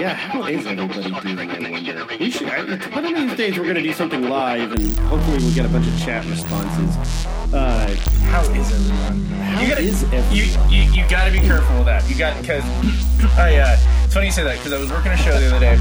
Yeah, how is everybody doing? I wonder. We should. I, one of these days, we're going to do something live, and hopefully, we'll get a bunch of chat responses. Uh, How is everyone? How you gotta, is you, you you gotta be careful with that. You got because I uh, it's funny you say that because I was working a show the other day,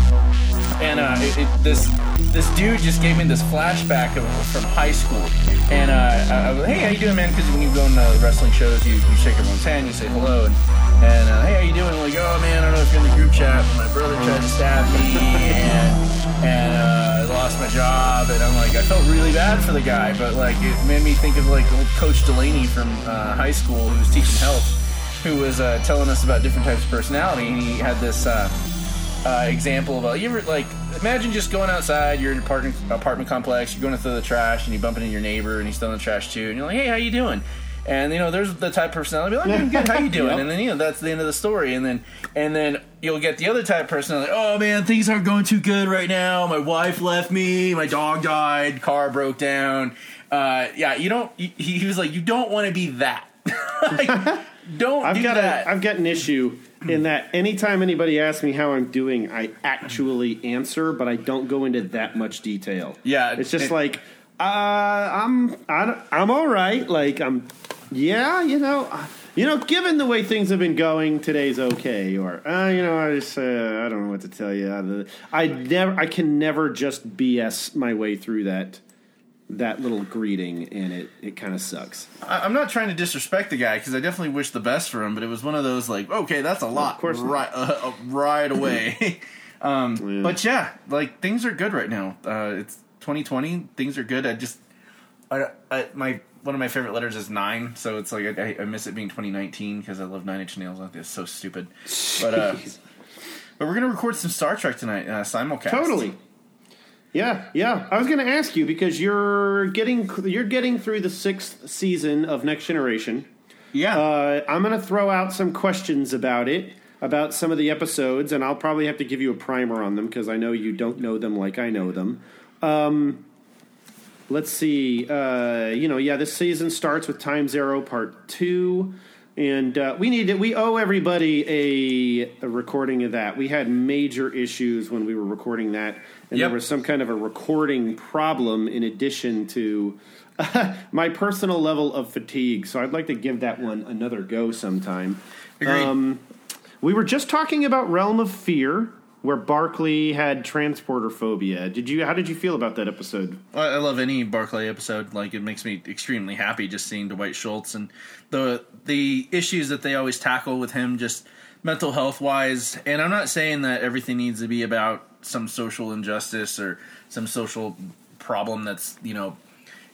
and uh, it, it, this this dude just gave me this flashback of from high school, and uh, I, I was hey how you doing man? Because when you go into wrestling shows, you, you shake everyone's hand, you say hello, and and uh, hey how you doing? I'm like oh man I don't know if you're in the group chat, my brother tried to stab me, and and uh, I lost my job, and I'm like, I felt really bad for the guy, but like it made me think of like old Coach Delaney from uh, high school who was teaching health, who was uh, telling us about different types of personality, and he had this uh, uh, example of you ever like imagine just going outside, you're in an apartment apartment complex, you're going to throw the trash, and you bump into your neighbor, and he's throwing the trash too, and you're like, hey, how you doing? And you know, there's the type of personality. Like, I'm good. How you doing? Yep. And then you know, that's the end of the story. And then, and then you'll get the other type of personality. Oh man, things aren't going too good right now. My wife left me. My dog died. Car broke down. Uh, yeah, you don't. He, he was like, you don't want to be that. like, don't I've do got that. a I've got an issue in that anytime anybody asks me how I'm doing, I actually answer, but I don't go into that much detail. Yeah, it's just it- like uh, I'm I don't- I'm all right. Like I'm, yeah, you know. uh, You know, given the way things have been going, today's okay. Or, uh, you know, I just, uh, I don't know what to tell you. I never, I can never just BS my way through that, that little greeting, and it, it kind of sucks. I- I'm not trying to disrespect the guy because I definitely wish the best for him, but it was one of those like, okay, that's a lot, course right, uh, uh, right away. um, But yeah, like things are good right now. Uh, it's 2020, things are good. I just, I, I, my one of my favorite letters is nine, so it's like I, I miss it being 2019 because I love Nine Inch Nails. Like it's so stupid, but uh, but we're gonna record some Star Trek tonight, uh, simulcast. Totally. Yeah, yeah. I was going to ask you because you're getting you're getting through the sixth season of Next Generation. Yeah. Uh, I'm going to throw out some questions about it, about some of the episodes, and I'll probably have to give you a primer on them because I know you don't know them like I know them. Um, let's see. Uh, you know, yeah, this season starts with Time's Arrow Part Two, and uh, we need to, we owe everybody a, a recording of that. We had major issues when we were recording that, and Yep. there was some kind of a recording problem in addition to. my personal level of fatigue, so I'd like to give that one another go sometime. Um, we were just talking about Realm of Fear, where Barclay had transporter phobia. Did you? How did you feel about that episode? I I love any Barclay episode. Like it makes me extremely happy just seeing Dwight Schultz and the the issues that they always tackle with him, just mental health wise. And I'm not saying that everything needs to be about some social injustice or some social problem that's you know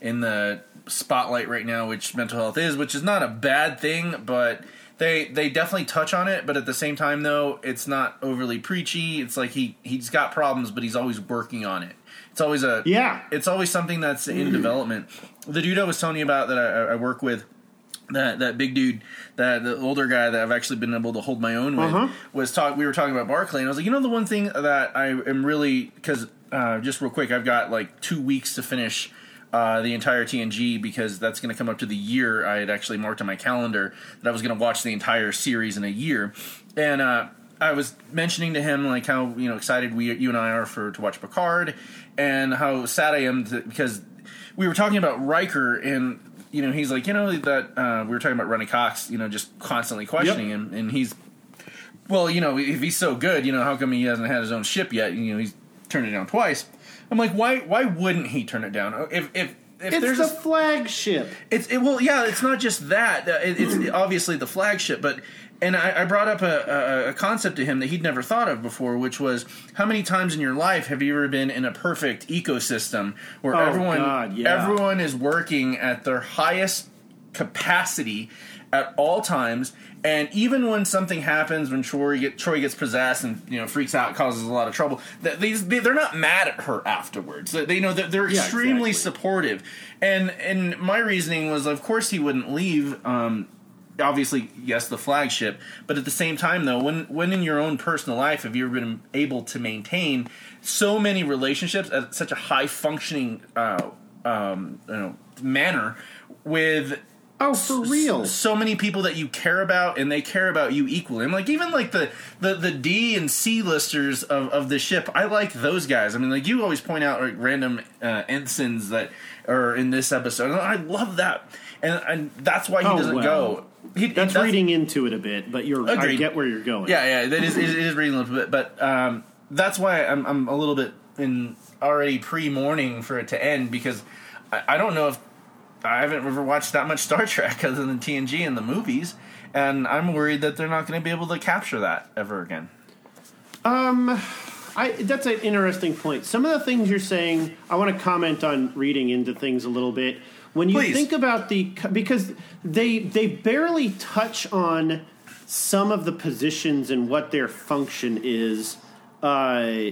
in the spotlight right now, which mental health is, which is not a bad thing, but they they definitely touch on it. But at the same time, though, it's not overly preachy. It's like he he's got problems, but he's always working on it. It's always a Yeah. It's always something that's in development. The dude I was telling you about that I, I work with. That that big dude, that the older guy that I've actually been able to hold my own with, Uh-huh. was talk. We were talking about Barclay, and I was like, you know, the one thing that I am really because uh, just real quick, I've got like two weeks to finish uh, the entire TNG because that's going to come up to the year I had actually marked on my calendar that I was going to watch the entire series in a year, and uh, I was mentioning to him like how you know excited we you and I are for to watch Picard, and how sad I am to, because we were talking about Riker and. You know, he's like, you know, that uh, we were talking about Ronny Cox, you know, just constantly questioning him, and he's well, you know, if he's so good, you know, how come he hasn't had his own ship yet? You know, he's turned it down twice. I'm like, why? Why wouldn't he turn it down? Oh, if if if It's there's the a, flagship. it's it, well, yeah, it's not just that. It, it's obviously the flagship, but and I, I brought up a, a, a concept to him that he'd never thought of before, which was how many times in your life have you ever been in a perfect ecosystem where Oh, everyone God, yeah. everyone is working at their highest capacity at all times, and even when something happens, when Troi get Troi gets possessed and you know freaks out, causes a lot of trouble. That these they, they're not mad at her afterwards. They, they know that they're Yeah, extremely exactly. supportive. And and my reasoning was, of course, he wouldn't leave. Um, obviously, yes, the flagship, but at the same time, though, when when in your own personal life have you ever been able to maintain so many relationships at such a high functioning, uh, um, you know, manner with Oh, for real? so many people that you care about and they care about you equally. I'm like even like the the, the D and C listers of, of the ship. I like those guys. I mean, like you always point out like random uh, ensigns that are in this episode. I love that, and, and that's why he Oh, doesn't well. go. He, That's, reading into it a bit, but you're. I get where you're going. Yeah, yeah, that is it is reading a little bit, but um, that's why I'm I'm a little bit in already pre mourning for it to end because I, I don't know if I haven't ever watched that much Star Trek other than TNG and the movies, and I'm worried that they're not going to be able to capture that ever again. I, that's an interesting point. Some of the things you're saying, I want to comment on reading into things a little bit. When you Please. think about the because they they barely touch on some of the positions and what their function is, uh,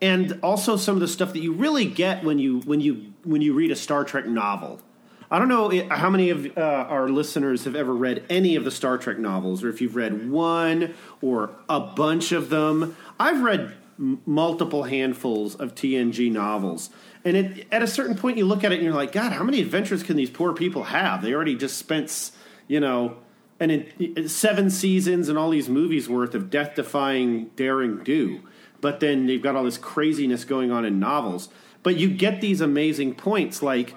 and also some of the stuff that you really get when you when you when you read a Star Trek novel. I don't know how many of uh, our listeners have ever read any of the Star Trek novels, or if you've read one or a bunch of them. I've read m- multiple handfuls of TNG novels, and it, at a certain point, you look at it and you're like, God, how many adventures can these poor people have? They already just spent, you know, and in, seven seasons and all these movies worth of death-defying daring do. But then they've got all this craziness going on in novels. But you get these amazing points like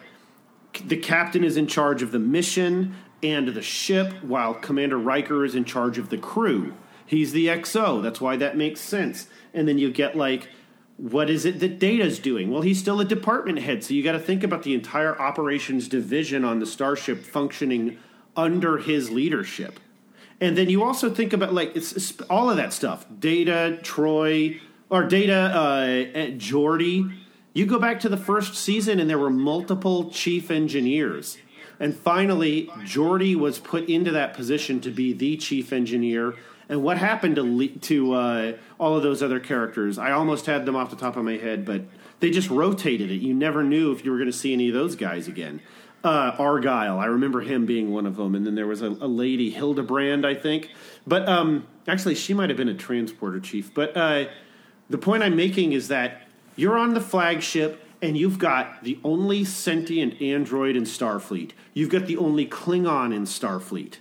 the captain is in charge of the mission and the ship, while Commander Riker is in charge of the crew. He's the XO. That's why that makes sense. And then you get like, what is it that Data's doing? Well, he's still a department head, so you got to think about the entire operations division on the starship functioning under his leadership. And then you also think about like it's, it's all of that stuff. Data, Troi, or Data, uh, Geordi. You go back to the first season, and there were multiple chief engineers. And finally, Geordi was put into that position to be the chief engineer. And what happened to to uh, all of those other characters? I almost had them off the top of my head, but they just rotated it. You never knew if you were going to see any of those guys again. Uh, Argyle, I remember him being one of them, and then there was a, a lady Hildebrand, I think. But um, actually, she might have been a transporter chief. But uh, the point I'm making is that you're on the flagship and you've got the only sentient android in Starfleet. You've got the only Klingon in Starfleet.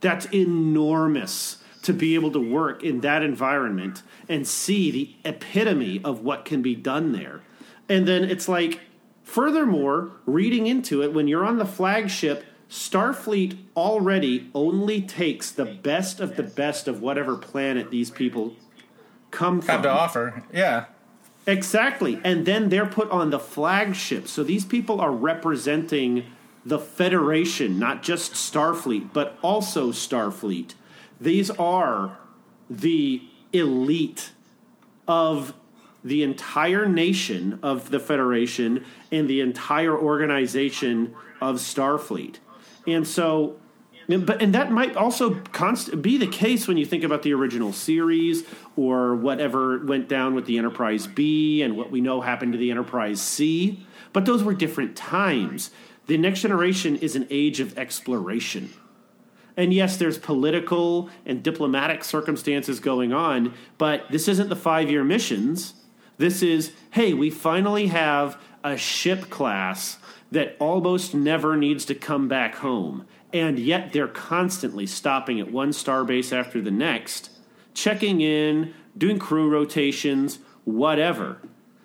That's enormous to be able to work in that environment and see the epitome of what can be done there. And then it's like, furthermore, reading into it, when you're on the flagship, Starfleet already only takes the best of the best of whatever planet these people come from. Have to offer, yeah. Exactly. And then they're put on the flagship. So these people are representing the Federation, not just Starfleet, but also Starfleet. These are the elite of the entire nation of the Federation and the entire organization of Starfleet. And so and, but and that might also const- be the case when you think about the original series or whatever went down with the Enterprise B and what we know happened to the Enterprise C. But those were different times. The next generation is an age of exploration. And yes, there's political and diplomatic circumstances going on, but this isn't the five year missions. This is, hey, we finally have a ship class that almost never needs to come back home. And yet they're constantly stopping at one starbase after the next, checking in, doing crew rotations, whatever.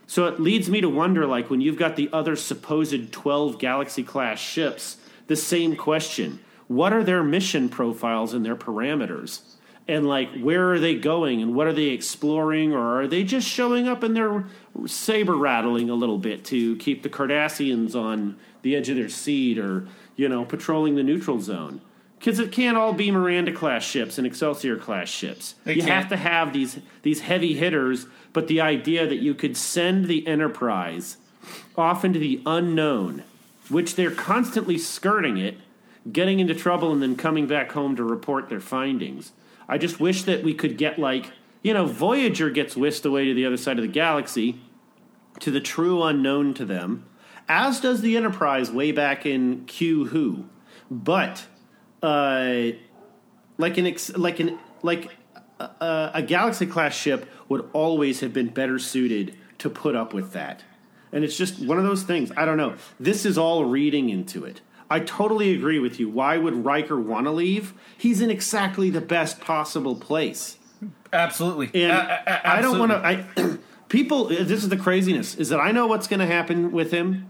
So it leads me to wonder like when you've got the other supposed 12 galaxy class ships, the same question. What are their mission profiles and their parameters? And like where are they going and what are they exploring or are they just showing up and they're saber rattling a little bit to keep the Cardassians on the edge of their seat or, you know, patrolling the neutral zone? Because it can't all be Miranda class ships and Excelsior class ships. They you can't. have to have these these heavy hitters, but the idea that you could send the Enterprise off into the unknown, which they're constantly skirting it, getting into trouble, and then coming back home to report their findings. I just wish that we could get like you know Voyager gets whisked away to the other side of the galaxy, to the true unknown to them, as does the Enterprise way back in Q Who, but uh, like an ex- like an like a, a galaxy class ship would always have been better suited to put up with that and it's just one of those things i don't know this is all reading into it I totally agree with you. Why would Riker want to leave? He's in exactly the best possible place. Absolutely. And A- a- I don't want to. I people. This is the craziness: is that I know what's going to happen with him,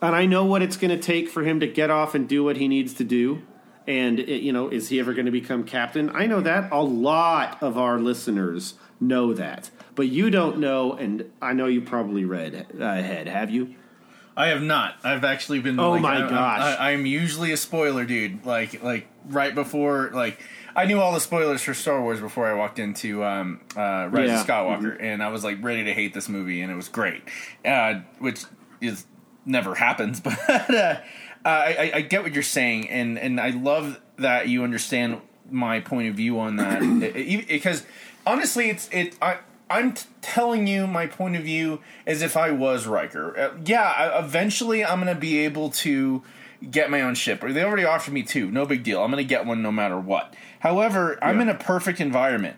and I know what it's going to take for him to get off and do what he needs to do. And it, you know, is he ever going to become captain? I know that. A lot of our listeners know that, but you don't know. And I know you probably read ahead. Have you? I have not. I've actually been. Oh like, my I, gosh. I, I'm usually a spoiler dude. Like like right before like I knew all the spoilers for Star Wars before I walked into um, uh, Rise Yeah. of Skywalker, and I was like ready to hate this movie, and it was great, uh, which is never happens. But uh, I, I, I get what you're saying, and and I love that you understand my point of view on that It- it- because honestly, it's it. I, I'm t- telling you my point of view as if I was Riker. Uh, yeah, I, eventually I'm going to be able to get my own ship. Or they already offered me two. No big deal. I'm going to get one no matter what. However, I'm in a perfect environment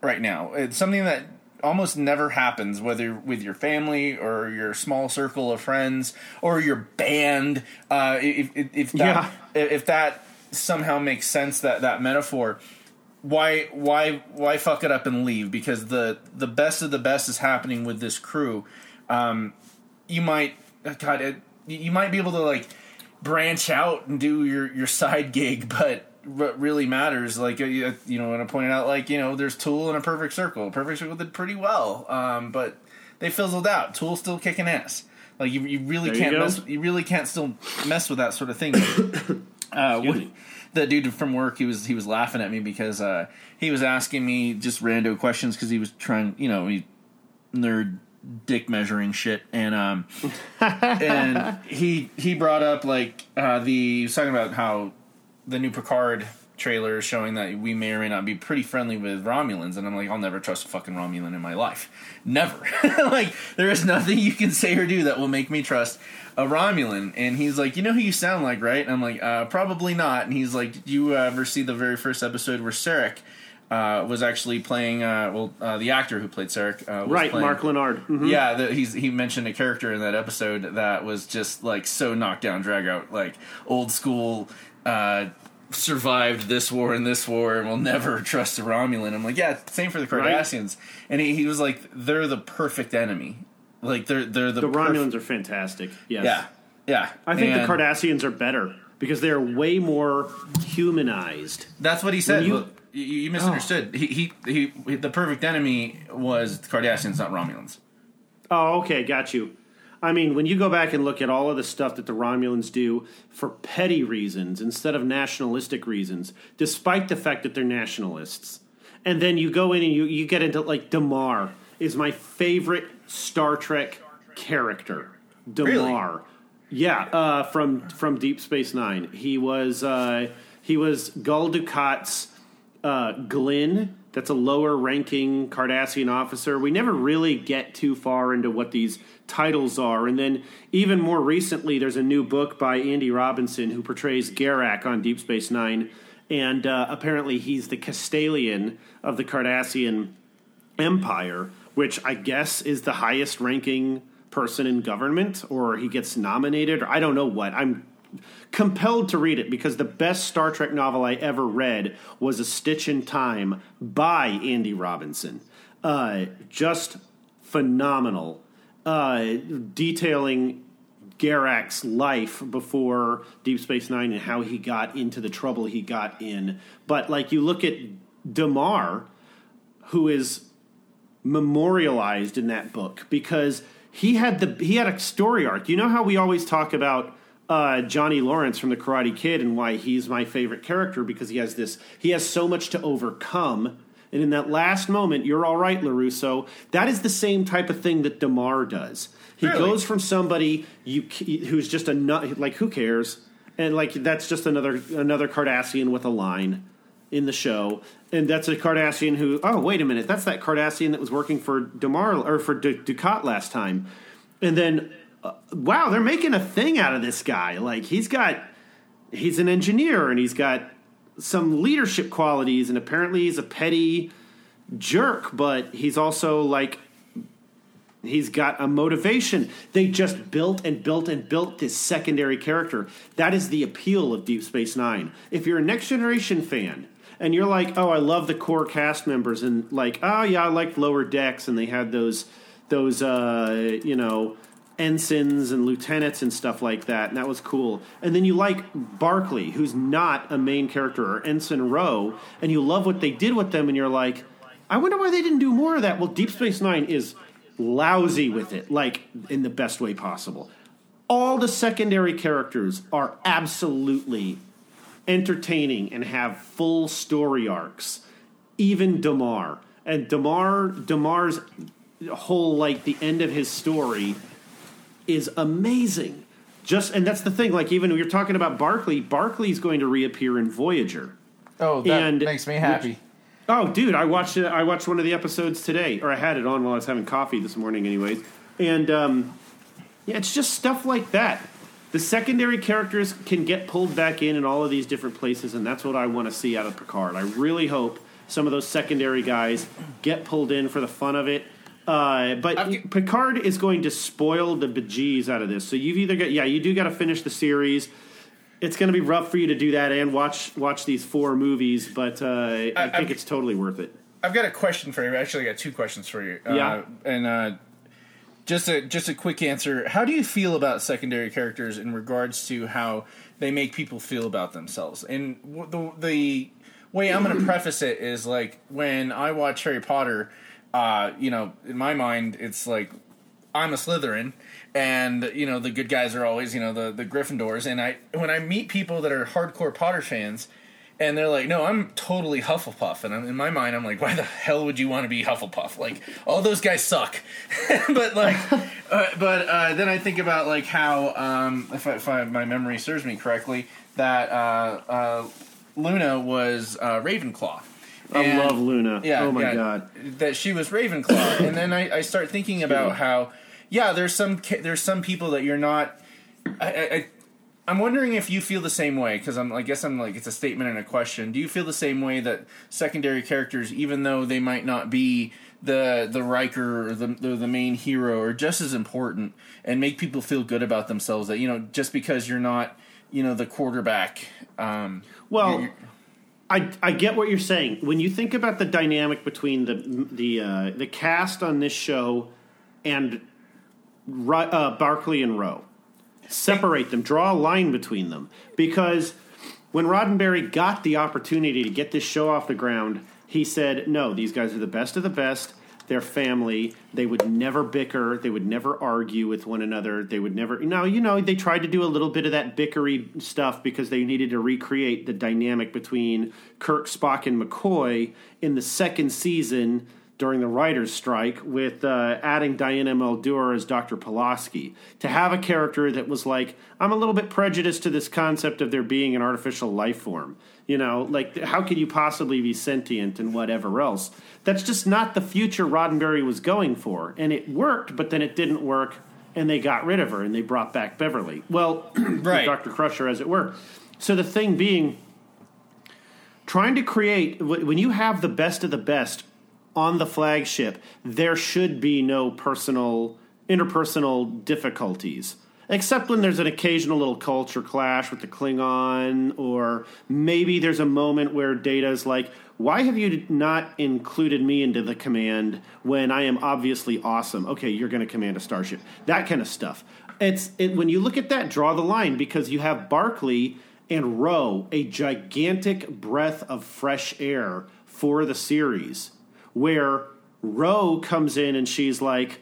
right now. It's something that almost never happens, whether with your family or your small circle of friends or your band. Uh, if, if, if that if that somehow makes sense, that that metaphor why why why fuck it up and leave? Because the the best of the best is happening with this crew. Um you might god it, you might be able to like branch out and do your your side gig but what really matters like uh, you you know when i pointed out like you know there's tool and a perfect circle. Perfect circle did pretty well um but they fizzled out. Tool still kicking ass. Like you, you really There can't go. mess you really can't still mess with that sort of thing. Uh, what- the dude from work he was he was laughing at me because uh, he was asking me just rando questions because he was trying you know he nerd dick measuring shit. And um and he he brought up like uh, the he was talking about how the new Picard trailer showing that we may or may not be pretty friendly with Romulans, and I'm like, I'll never trust a fucking Romulan in my life, never. like there is nothing you can say or do that will make me trust a Romulan. And he's like, you know who you sound like, right? And I'm like, uh, probably not. And he's like, did you ever see the very first episode where Sarek? Uh, was actually playing uh, well uh, the actor who played Sarek uh, was Right, playing, Mark Lenard. Mhm. yeah, the, he's he mentioned a character in that episode that was just like so knocked down, drag out, like old school. Uh, survived this war and this war, and will never trust a Romulan. I'm like, yeah, same for the Right. Cardassians. And he, he was like, they're the perfect enemy. Like they're they're the, The perf- Romulans are fantastic. Yes. Yeah, yeah. I think And the Cardassians are better because they are way more humanized. That's what he said. You- you, you misunderstood. He, he he the perfect enemy was the Cardassians, not Romulans. Oh, okay, got you. I mean, when you go back and look at all of the stuff that the Romulans do for petty reasons instead of nationalistic reasons, despite the fact that they're nationalists, and then you go in and you, you get into like Damar is my favorite Star Trek character. Damar, yeah, uh, from from Deep Space Nine. He was uh, he was Gul Dukat's uh, glinn. That's a lower ranking Cardassian officer. We never really get too far into what these titles are. And then, even more recently, there's a new book by Andy Robinson who portrays Garak on Deep Space Nine. And uh, apparently, he's the Castellan of the Cardassian Empire, which I guess is the highest ranking person in government, or he gets nominated, or I don't know what. I'm compelled to read it because the best Star Trek novel I ever read was A Stitch in Time by Andy Robinson. Uh, just phenomenal, uh, detailing Garak's life before Deep Space Nine and how he got into the trouble he got in. But like you look at Damar, who is memorialized in that book because he had the he had a story arc. You know how we always talk about uh, Johnny Lawrence from The Karate Kid and why he's my favorite character because he has this he has so much to overcome. And in that last moment, you're all right, Larusso. That is the same type of thing that Damar does. He Really? goes from somebody you who's just a nut, like who cares, and like that's just another another Cardassian with a line in the show, and that's a Cardassian who. Oh, wait a minute, that's that Cardassian that was working for Damar or for Du- Dukat last time, and then uh, wow, they're making a thing out of this guy. Like he's got, he's an engineer and he's got some leadership qualities, and apparently he's a petty jerk, but he's also like He's got a motivation. They just built and built and built this secondary character. That is the appeal of Deep Space Nine. If you're a Next Generation fan and you're like, oh, I love the core cast members, and like, oh yeah, I liked Lower Decks, and they had those those uh, you know ensigns and lieutenants and stuff like that, and that was cool. And then you like Barclay, who's not a main character, or Ensign Ro, and you love what they did with them, and you're like, I wonder why they didn't do more of that. Well, Deep Space Nine is lousy with it, like in the best way possible. All the secondary characters are absolutely entertaining and have full story arcs. Even Damar and Damar Damar's whole like the end of his story is amazing. Just and that's the thing. Like even when you're talking about Barclay, Barclay's going to reappear in Voyager. Oh, that and, makes me happy. Which, oh, dude, I watched it. I watched one of the episodes today, or I had it on while I was having coffee this morning, anyways. And um, yeah, it's just stuff like that. The secondary characters can get pulled back in in all of these different places, and that's what I want to see out of Picard. I really hope some of those secondary guys get pulled in for the fun of it uh, but I've, Picard is going to spoil the bejeez out of this. So you've either got yeah, you do got to finish the series. It's going to be rough for you to do that and watch watch these four movies, but uh, I, I think I've, it's totally worth it. I've got a question for you. Actually, I got two questions for you. Uh, yeah, and uh, just a just a quick answer. How do you feel about secondary characters in regards to how they make people feel about themselves? And the the way I'm going to preface it is like when I watch Harry Potter uh, you know, in my mind, it's like I'm a Slytherin, and you know the good guys are always you know the the Gryffindors. And I when I meet people that are hardcore Potter fans, and they're like, "No, I'm totally Hufflepuff," and I'm, in my mind, I'm like, "Why the hell would you want to be Hufflepuff? Like, all those guys suck." but like, uh, but uh, then I think about like how, um, if, I, if I, my memory serves me correctly, that uh, uh Luna was uh, Ravenclaw I love Luna. Yeah. Oh my yeah, god. That she was Ravenclaw, and then I, I start thinking about how, yeah, there's some there's some people that you're not. I, I I'm wondering if you feel the same way because I'm. I guess I'm like it's a statement and a question. Do you feel the same way that secondary characters, even though they might not be the the Riker or the, the main hero, are just as important and make people feel good about themselves? That you know, just because you're not, you know, the quarterback. Um, well, you're, I, I get what you're saying. When you think about the dynamic between the the uh, the cast on this show and uh, Barclay and Ro, separate them, draw a line between them, because when Roddenberry got the opportunity to get this show off the ground, he said, "No, these guys are the best of the best their family. They would never bicker. They would never argue with one another. They would never. Now, you know, they tried to do a little bit of that bickery stuff because they needed to recreate the dynamic between Kirk, Spock, and McCoy in the second season during the writer's strike with uh, adding Diana Muldaur as Dr. Pulaski. To have a character that was like, I'm a little bit prejudiced to this concept of there being an artificial life form. You know, like, how could you possibly be sentient and whatever else? That's just not the future Roddenberry was going for. And it worked, but then it didn't work, and they got rid of her and they brought back Beverly. Well, right. Dr. Crusher, as it were. So the thing being, trying to create, when you have the best of the best on the flagship, there should be no personal, interpersonal difficulties. Except when there's an occasional little culture clash with the Klingon, or maybe there's a moment where Data's like, why have you not included me into the command when I am obviously awesome? Okay, you're going to command a starship. That kind of stuff. It's it, when you look at that, draw the line because you have Barclay and Ro, a gigantic breath of fresh air for the series, where Ro comes in and she's like,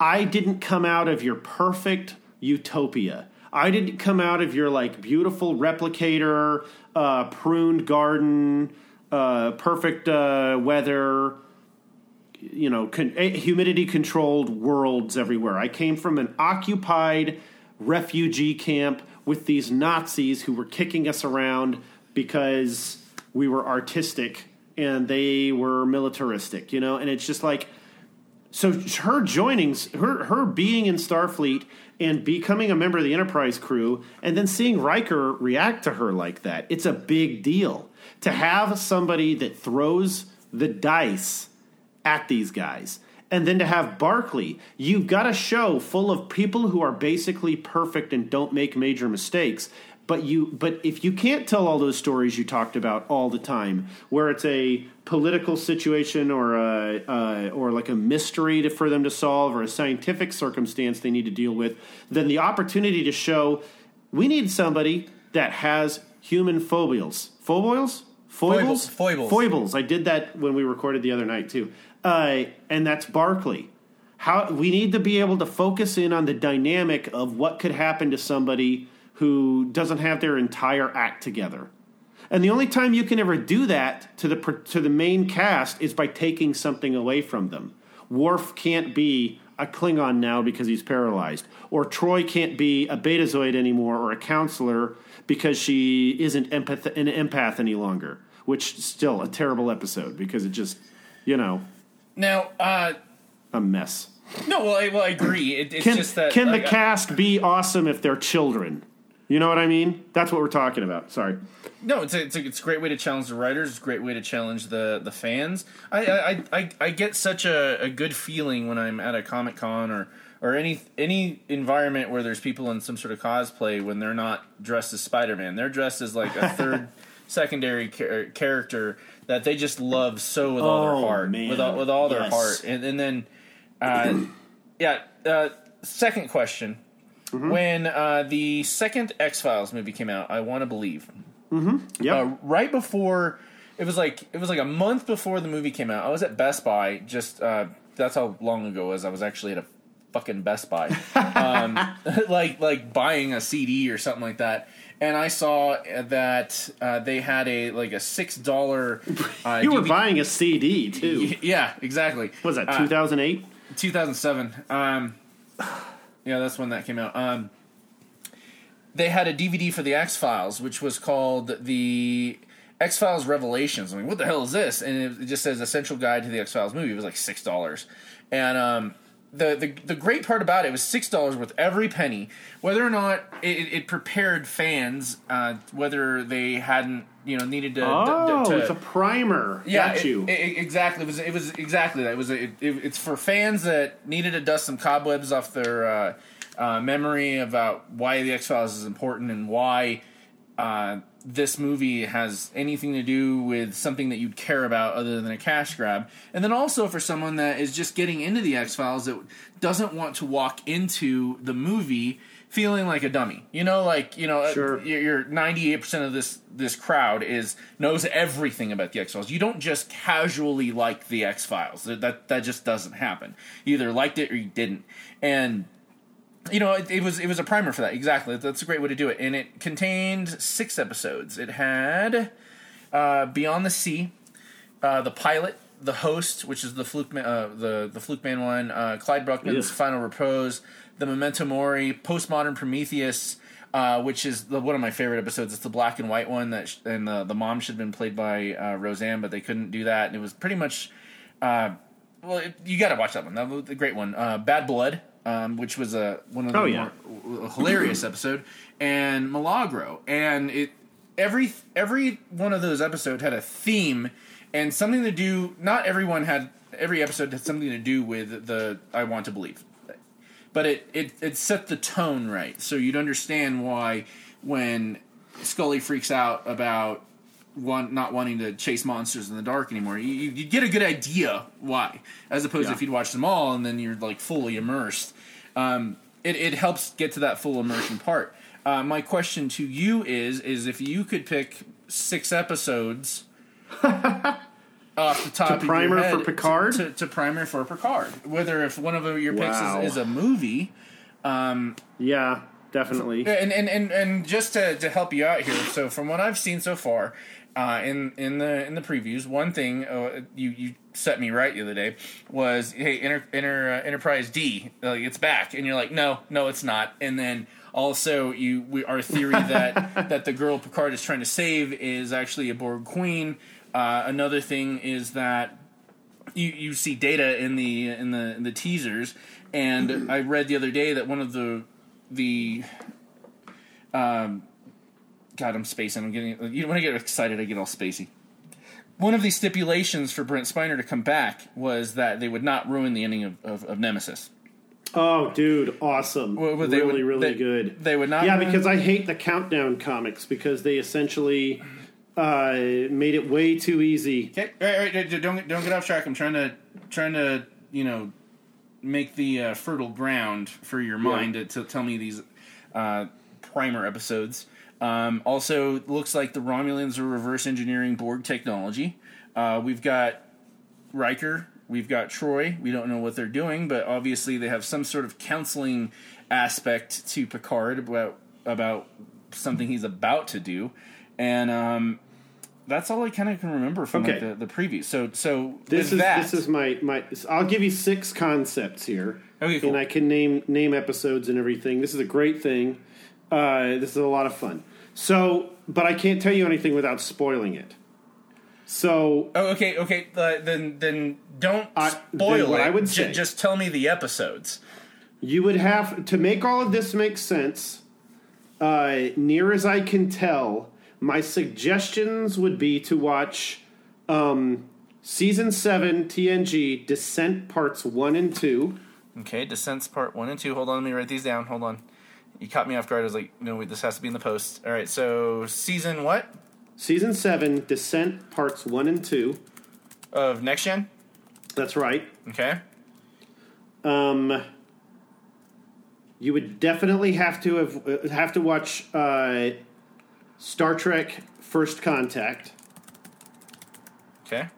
I didn't come out of your perfect utopia. I didn't come out of your like beautiful replicator, uh, pruned garden, uh, perfect uh, weather, you know, con- eh, humidity controlled worlds everywhere. I came from an occupied refugee camp with these Nazis who were kicking us around because we were artistic and they were militaristic, you know, and it's just like so her joining her her being in Starfleet and becoming a member of the Enterprise crew and then seeing Riker react to her like that, it's a big deal to have somebody that throws the dice at these guys and then to have Barclay. You've got a show full of people who are basically perfect and don't make major mistakes. But you, but if you can't tell all those stories you talked about all the time, where it's a political situation or a uh, or like a mystery to, for them to solve or a scientific circumstance they need to deal with, then the opportunity to show we need somebody that has human foibles, foibles, foibles, Foibles. foibles. I did that when we recorded the other night too, uh, and that's Barclay. How we need to be able to focus in on the dynamic of what could happen to somebody who doesn't have their entire act together. And the only time you can ever do that to the to the main cast is by taking something away from them. Worf can't be a Klingon now because he's paralyzed, or Troi can't be a Betazoid anymore or a counselor because she isn't empath- an empath any longer. Which still a terrible episode because it just, you know, Now, uh, a mess. no, well, I, well, I agree. It, it's Can, just that can the like, cast be awesome if they're children? You know what I mean? That's what we're talking about. Sorry. No, it's a, it's a, it's a great way to challenge the writers. It's a great way to challenge the the fans. I I, I, I get such a, a good feeling when I'm at a comic con or or any any environment where there's people in some sort of cosplay when they're not dressed as Spider Man. They're dressed as like a third secondary char- character that they just love so with all Oh, their heart, man. with all with all their heart, and and then uh, yeah. Uh, second question. Mm-hmm. When uh, the second X Files movie came out, I want to believe Yep. uh, right before it was like it was like a month before the movie came out. I was at Best Buy. Just uh, that's how long ago it was. I was actually at a fucking Best Buy, um, like like buying a CD or something like that. And I saw that uh, they had a like a six dollar. Uh, you were DVD buying a CD too. Yeah, exactly. What was that Uh, 2008? 2007. Um, yeah, that's when that came out. Um, they had a DVD for the X Files, which was called the X Files Revelations. I mean, what the hell is this? And it just says Essential Guide to the X Files movie. It was like six dollars, and um, the, the the great part about it was six dollars worth every penny. Whether or not it, it prepared fans, uh, whether they hadn't you know needed to. Oh, to, it's a primer. yeah, Got you. it- it- exactly. It was it was exactly that. It was a, it- it's for fans that needed to dust some cobwebs off their uh, uh, memory about why the X Files is important and why uh, this movie has anything to do with something that you'd care about other than a cash grab. And then also for someone that is just getting into the X Files that doesn't want to walk into the movie feeling like a dummy. You know, like you know, Sure. you're ninety eight percent of this this crowd is knows everything about the X Files. You don't just casually like the X Files. That that just doesn't happen. You either liked it or you didn't. And you know, it, it was it was a primer for that. Exactly. That's a great way to do it. And it contained six episodes. It had uh, Beyond the Sea, uh, the pilot, the host, which is the fluke man, uh, the the fluke man one, uh, Clyde Bruckman's Ugh. final repose, the Memento Mori, postmodern Prometheus. Uh, which is the, one of my favorite episodes. It's the black and white one that, sh- and the the mom should have been played by uh, Roseanne, but they couldn't do that, and it was pretty much uh, well, it, you got to watch that one. That was a great one. Uh, Bad Blood, um, which was a one of the Oh, yeah. more hilarious episode, and Milagro, and it every every one of those episodes had a theme and something to do. Not everyone had every episode had something to do with the I want to believe, but it it it set the tone right, so you'd understand why when Scully freaks out about one not wanting to chase monsters in the dark anymore. You, you get a good idea why, as opposed to if you'd watch them all and then you're like fully immersed. Um, it it helps get to that full immersion part. Uh, my question to you is is if you could pick six episodes off the top To of your primer head for Picard? to, to primer for Picard, whether if one of your picks Wow. is, is a movie. yeah, definitely. And and, and, and just to, to help you out here, so from what I've seen so far, uh, in in the in the previews, one thing uh, you you set me right the other day was hey Inter, Inter, uh, Enterprise D like it's back, and you're like no no it's not, and then also you we, our theory that that the girl Picard is trying to save is actually a Borg queen. Uh, another thing is that you you see data in the in the in the teasers, and I read the other day that one of the the um, God, I'm spacing. I'm getting. You know, when I get excited, I get all spacey. one of the stipulations for Brent Spiner to come back was that they would not ruin the ending of, of, of Nemesis. Oh, dude, awesome! Well, really, would- really they- good. they would not Yeah, because I hate the countdown comics because they essentially uh, made it way too easy. Okay, all right, all right, don't don't get off track. I'm trying to trying to you know make the uh, fertile ground for your mind to, to tell me these uh, primer episodes. Um, also, looks like the Romulans are reverse engineering Borg technology. Uh, we've got Riker, we've got Troi. We don't know what they're doing, but obviously they have some sort of counseling aspect to Picard about about something he's about to do, and um, that's all I kind of can remember from like, the, the preview. So, so This is that, this is my my. I'll give you six concepts here, Okay, cool. and I can name name episodes and everything. This is a great thing. Uh, this is a lot of fun. So, but I can't tell you anything without spoiling it. So Oh, okay, okay. Uh, then, then don't I- spoil then it. I would Ju- say- just tell me the episodes. You would have to make all of this make sense. Uh, near as I can tell, my suggestions would be to watch um, season seven TNG Descent parts one and two. Okay, Descents Part 1 and 2. Hold on, let me write these down. Hold on. You caught me off guard. I was like, no, wait, this has to be in the post. All right, so season what? Season seven Descent parts one and two. Of Next Gen? That's right. Okay. Um, you would definitely have to have uh, have to watch uh, Star Trek First Contact. Okay.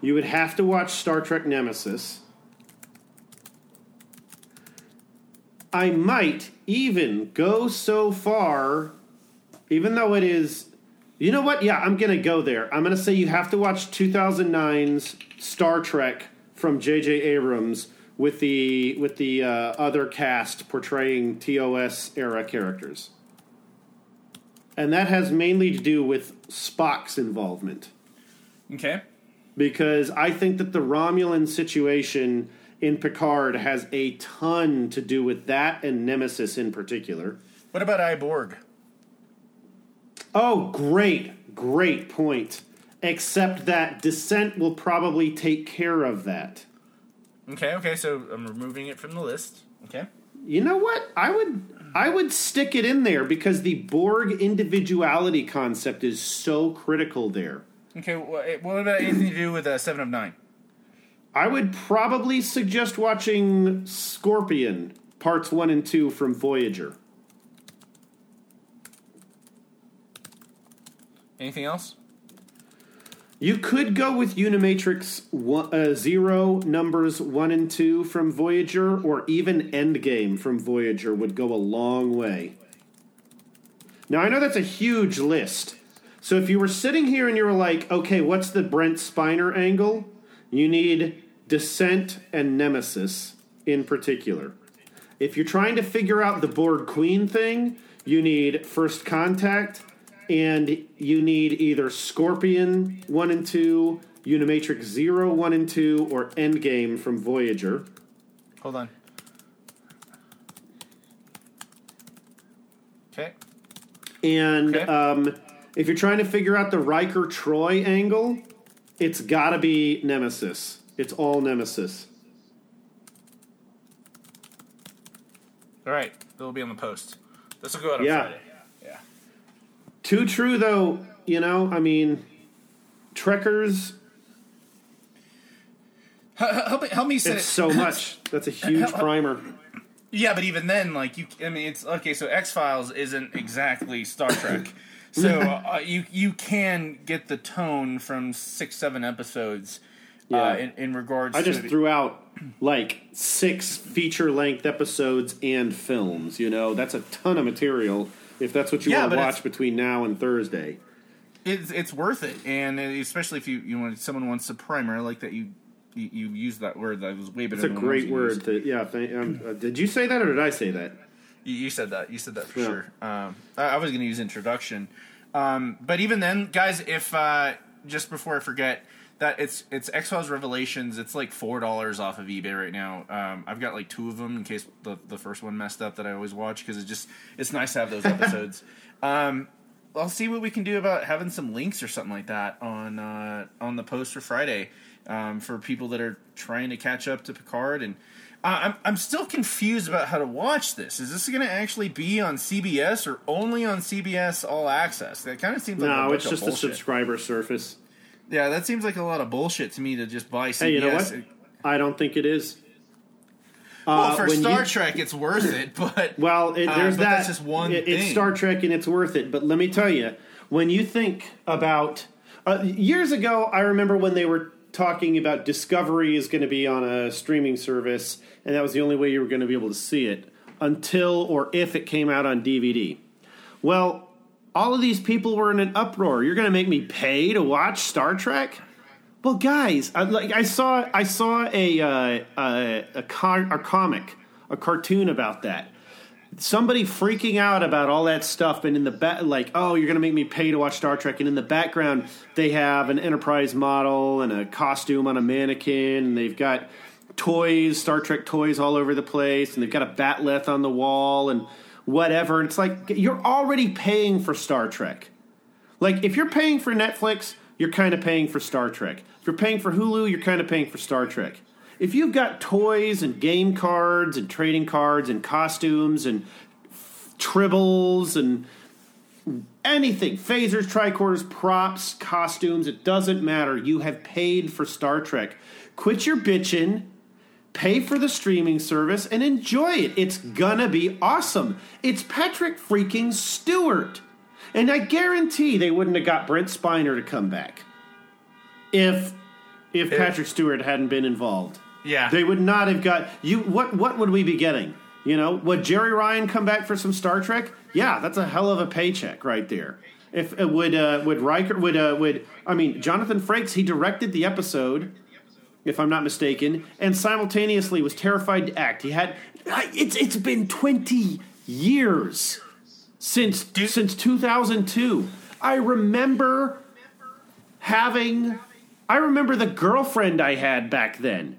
You would have to watch Star Trek Nemesis. I might even go so far, even though it is. You know what? Yeah, I'm going to go there. I'm going to say you have to watch 2009's Star Trek from J.J. Abrams with the with the uh, other cast portraying TOS era characters, and that has mainly to do with Spock's involvement Okay. because I think that the Romulan situation in Picard has a ton to do with that and Nemesis in particular. What about I, Borg? Oh, great, great point. Except that Descent will probably take care of that. Okay, okay, so I'm removing it from the list. Okay. You know what? I would I would stick it in there because the Borg individuality concept is so critical there. Okay, wha- what about anything to do with uh, 7 of 9? I would probably suggest watching Scorpion parts 1 and 2 from Voyager. Anything else? You could go with Unimatrix one, uh, Zero numbers one and two from Voyager, or even Endgame from Voyager would go a long way. Now, I know that's a huge list. So if you were sitting here and you were like, okay, what's the Brent Spiner angle? You need Descent and Nemesis in particular. If you're trying to figure out the Borg Queen thing, you need First Contact, and you need either Scorpion 1 and 2, Unimatrix 0, 1 and 2, or Endgame from Voyager. Hold on. Okay. And Okay. um, if you're trying to figure out the Riker Troi angle, it's gotta be Nemesis. It's all Nemesis. All right, it'll be on the post. This will go out on Yeah. Friday. Yeah. Too true, though, you know, I mean, Trekkers, Help me, help me say it's so much. That's a huge primer. Yeah, but even then, like you, I mean, it's okay. So X Files isn't exactly Star Trek, so uh, you you can get the tone from six seven episodes. Yeah. Uh, in, in regards, to I just threw out like six feature length episodes and films. You know, that's a ton of material if that's what you Yeah, want to watch between now and Thursday. it's it's worth it, and especially if you you want someone wants a primer like that, you you, you use that word that was way better. It's a great word. To, yeah, thank, um, uh, did you say that or did I say that? You, you said that. You said that for Yeah. sure. Um, I, I was going to use introduction, um, but even then, guys, if uh, just before I forget that it's it's X Files Revelations, it's like four dollars off of eBay right now. Um, I've got like two of them in case the the first one messed up that I always watch because it's just it's nice to have those episodes. um, I'll see what we can do about having some links or something like that on uh, on the post for Friday um, for people that are trying to catch up to Picard. And uh, I'm I'm still confused about how to watch this. Is this going to actually be on CBS or only on CBS All Access? That kind of seems like no, it's just of a subscriber surface. Yeah, that seems like a lot of bullshit to me to just buy CBS. Hey, you know what? I don't think it is. Well, Uh, for when Star you- Trek, it's worth it, but Well, it, Uh, there's but that. that's just one It- It's. Star Trek and it's worth it. But let me tell you, when you think about uh, years ago, I remember when they were talking about Discovery is going to be on a streaming service, and that was the only way you were going to be able to see it until or if it came out on DVD. Well, all of these people were in an uproar. You're going to make me pay to watch Star Trek? Well, guys, I, like I saw, I saw a uh, a, a, a comic, a cartoon about that. Somebody freaking out about all that stuff, and in the back, like, oh, you're going to make me pay to watch Star Trek, and in the background, they have an Enterprise model and a costume on a mannequin, and they've got toys, Star Trek toys all over the place, and they've got a bat'leth on the wall, and whatever. It's like you're already paying for Star Trek. Like, if you're paying for Netflix, you're kind of paying for Star Trek. If you're paying for Hulu, you're kind of paying for Star Trek. If you've got toys and game cards and trading cards and costumes and tribbles and anything phasers, tricorders, props, costumes it doesn't matter. You have paid for Star Trek. Quit your bitching pay for the streaming service and enjoy it. It's gonna be awesome. It's Patrick freaking Stewart. And I guarantee they wouldn't have got Brent Spiner to come back if if Patrick Stewart hadn't been involved. Yeah. They would not have got you what what would we be getting? You know, would Jeri Ryan come back for some Star Trek? Yeah, that's a hell of a paycheck right there. If uh, would uh, would Riker would uh, would I mean Jonathan Frakes he directed the episode if I'm not mistaken, and simultaneously was terrified to act. He had it's it's been 20 years since since 2002. I remember having I remember the girlfriend I had back then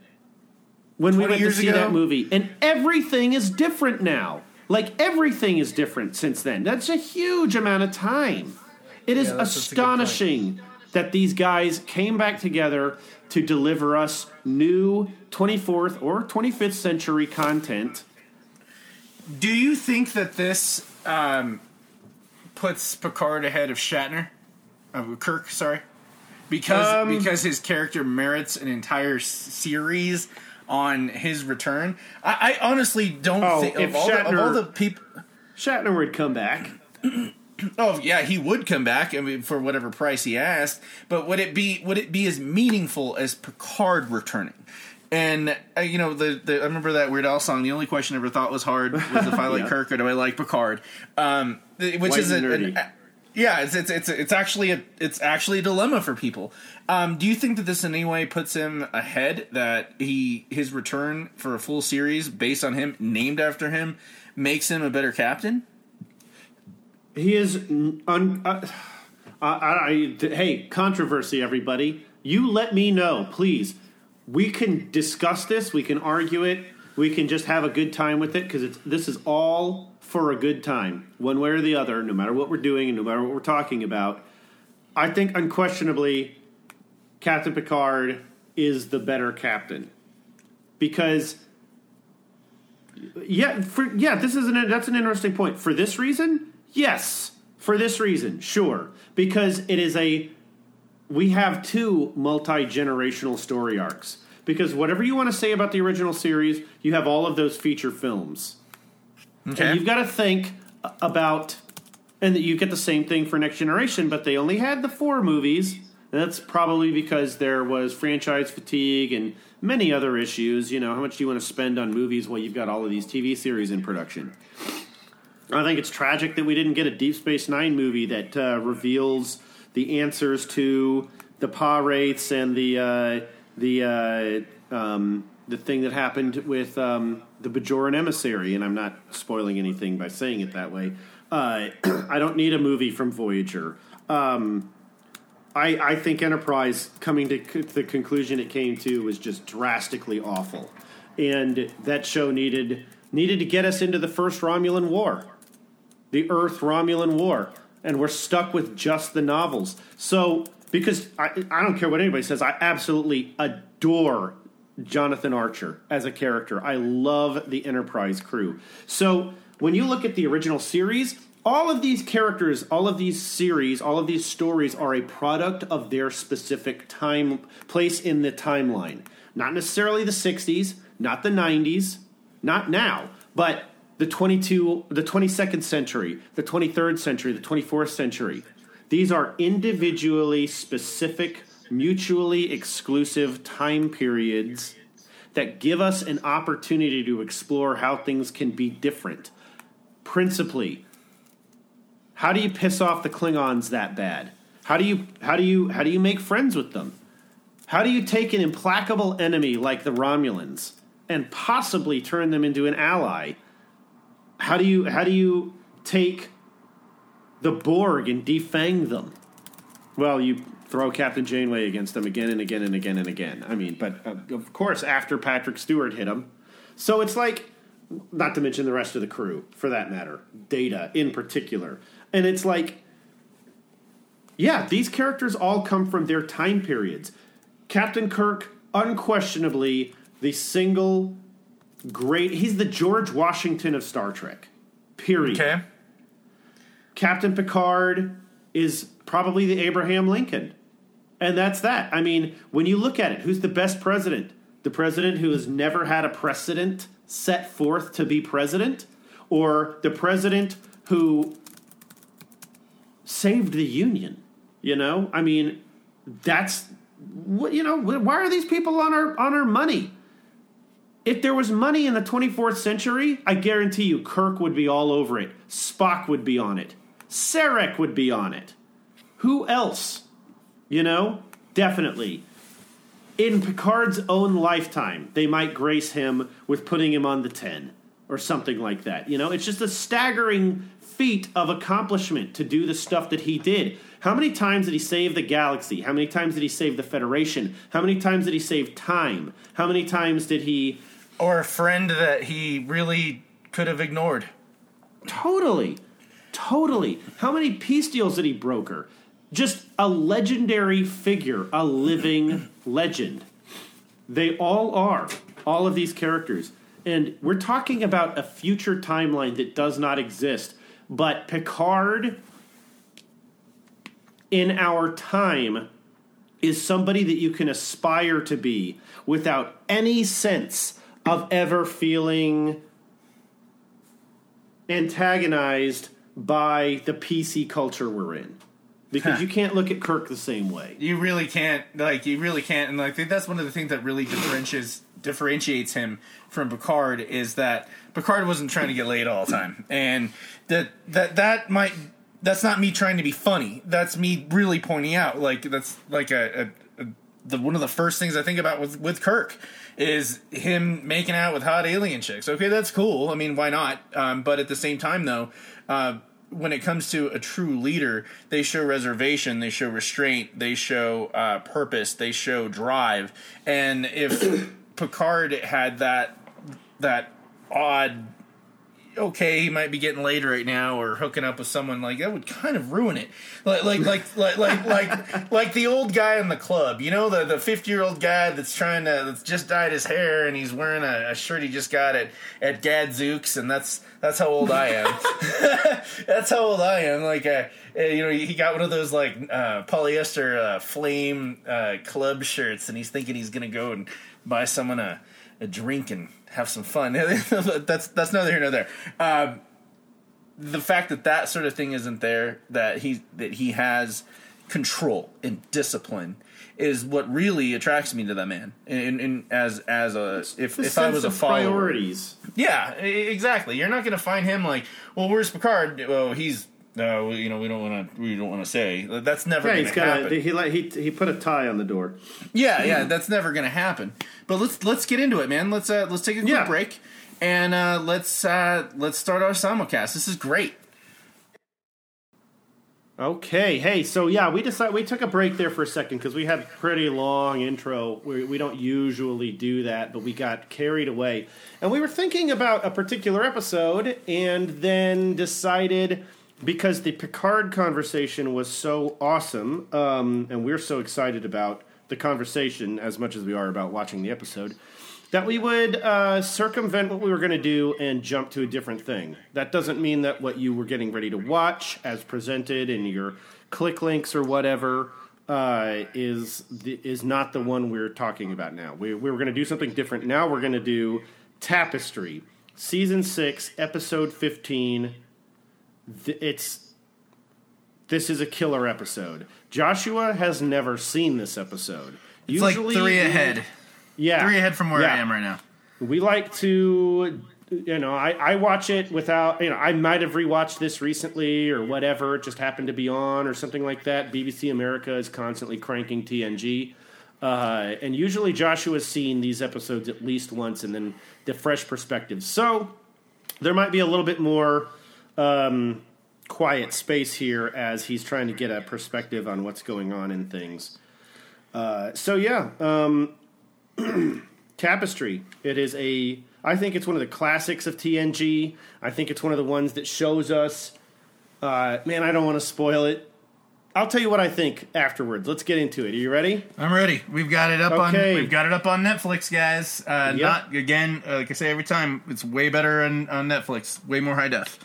when we went to see ago? that movie, and everything is different now. Like everything is different since then. That's a huge amount of time. It is Yeah, that's- that's a good point. astonishing that these guys came back together to deliver us new 24th or 25th century content. Do you think that this um, puts Picard ahead of Shatner, of Kirk? Sorry, because Um, because his character merits an entire series on his return. I, I honestly don't Oh, think if of all, the, of all the people. Shatner would come back. Oh yeah, he would come back. I mean, for whatever price he asked. But would it be would it be as meaningful as Picard returning? And uh, you know, the, the I remember that Weird Al song. The only question I ever thought was hard was if I like Yeah. Kirk or do I like Picard? Um, which White is a, an- nerdy. yeah, it's it's it's it's actually a it's actually a dilemma for people. Um, do you think that this in any way puts him ahead? That he his return for a full series based on him, named after him, makes him a better captain? He is un. Uh, I, I, I- hey, controversy, everybody. You let me know, please. We can discuss this. We can argue it. We can just have a good time with it because this is all for a good time, one way or the other. No matter what we're doing and no matter what we're talking about, I think unquestionably, Captain Picard is the better captain because yeah, for yeah, this is an that's an interesting point. For this reason, yes. For this reason, sure, because it is a we have two multi-generational story arcs. Because whatever you want to say about the original series, you have all of those feature films. And you've got to think about, and that you get the same thing for Next Generation, but they only had the four movies. And that's probably because there was franchise fatigue and many other issues. You know, how much do you want to spend on movies while you've got all of these TV series in production? I think it's tragic that we didn't get a Deep Space Nine movie that uh, reveals the answers to the Pah-wraiths and the uh, the uh, um, the thing that happened with um, the Bajoran emissary. And I'm not spoiling anything by saying it that way. Uh, I don't need a movie from Voyager. Um, I, I think Enterprise coming to c- the conclusion it came to was just drastically awful, and that show needed needed to get us into the first Romulan War, the Earth Romulan War, and we're stuck with just the novels. So, because I, I don't care what anybody says, I absolutely adore Jonathan Archer as a character. I love the Enterprise crew. So, when you look at the original series, all of these characters, all of these series, all of these stories are a product of their specific time place in the timeline. Not necessarily the 60s, not the 90s, not now, but the 22 the 22nd century, the 23rd century, the 24th century. These are individually specific, mutually exclusive time periods that give us an opportunity to explore how things can be different. Principally, how do you piss off the Klingons that bad? How do you how do you how do you make friends with them? How do you take an implacable enemy like the Romulans and possibly turn them into an ally? How do you how do you take the Borg and defang them? Well, you throw Captain Janeway against them again and again and again and again. I mean, but uh, of course, after Patrick Stewart hit him, so it's like, not to mention the rest of the crew, for that matter, Data in particular, and it's like, yeah, these characters all come from their time periods. Captain Kirk, unquestionably, the single great. He's the George Washington of Star Trek. Period. Okay. Captain Picard is probably the Abraham Lincoln. And that's that. I mean, when you look at it, who's the best president? The president who has never had a precedent set forth to be president? Or the president who saved the Union? You know? I mean, that's what you know, why are these people on our on our money? If there was money in the 24th century, I guarantee you Kirk would be all over it. Spock would be on it. Sarek would be on it. Who else? You know? Definitely. In Picard's own lifetime, they might grace him with putting him on the 10 or something like that. You know, it's just a staggering feat of accomplishment to do the stuff that he did. How many times did he save the galaxy? How many times did he save the Federation? How many times did he save time? How many times did he Or a friend that he really could have ignored. Totally. Totally. How many peace deals did he broker? Just a legendary figure, a living legend. They all are. All of these characters. And we're talking about a future timeline that does not exist. But Picard, in our time, is somebody that you can aspire to be without any sense of ever feeling antagonized by the PC culture we're in. Because Huh. you can't look at Kirk the same way. You really can't, like, you really can't, and think that's one of the things that really differentiates differentiates him from Picard is that Picard wasn't trying to get laid all the time, and that that that might that's not me trying to be funny. That's me really pointing out, like that's like a, a, a the one of the first things I think about with with Kirk is him making out with hot alien chicks. Okay, that's cool. I mean, why not? Um, but at the same time, though. Uh, when it comes to a true leader, they show reservation, they show restraint, they show uh, purpose, they show drive. And if Picard had that that odd, okay, he might be getting laid right now or hooking up with someone like that would kind of ruin it. Like like like like like like, like the old guy in the club, you know, the the fifty year old guy that's trying to that's just dyed his hair and he's wearing a, a shirt he just got at at Gadzooks, and that's that's how old I am. that's how old I am. Like, uh, uh, you know, he got one of those like uh, polyester uh, flame uh, club shirts, and he's thinking he's gonna go and buy someone a, a drink and have some fun. that's that's neither here nor there. Um, the fact that that sort of thing isn't there, that he that he has control and discipline, is what really attracts me to that man. And, and as as a if if I was a follower, priorities. yeah, exactly. You're not going to find him like, well, where's Picard? Well, he's no, you know, we don't want to, we don't want to say. That's never Yeah, going to happen. a, he like he he put a tie on the door. yeah, yeah, that's never going to happen. But let's let's get into it, man. Let's uh, let's take a quick Yeah. break and uh, let's uh, let's start our simulcast. This is great. Okay, hey, so yeah, we decided we took a break there for a second because we had a pretty long intro. We, we don't usually do that, but we got carried away, and we were thinking about a particular episode, and then decided because the Picard conversation was so awesome, um, and we're so excited about the conversation as much as we are about watching the episode, that we would uh, circumvent what we were going to do and jump to a different thing. That doesn't mean that what you were getting ready to watch, as presented in your click links or whatever, uh, is the, is not the one we're talking about now. We, we were going to do something different. Now we're going to do Tapestry, season six, episode fifteen. Th- It's this is a killer episode. Joshua has never seen this episode. It's like three ahead. Yeah, Three ahead from where I am right now. we like to you know I, I watch it without you know i might have rewatched this recently or whatever it just happened to be on or something like that bbc america is constantly cranking tng uh, and usually joshua's seen these episodes at least once and then the fresh perspective so there might be a little bit more um, quiet space here as he's trying to get a perspective on what's going on in things uh, so yeah um, Tapestry. It is a. I think it's one of the classics of TNG. I think it's one of the ones that shows us. Uh, man, I don't want to spoil it. I'll tell you what I think afterwards. Let's get into it. Are you ready? I'm ready. We've got it up Okay. on. We've got it up on Netflix, guys. Uh, Yep. Not again. Uh, like I say every time, it's way better on, on Netflix. Way more high def.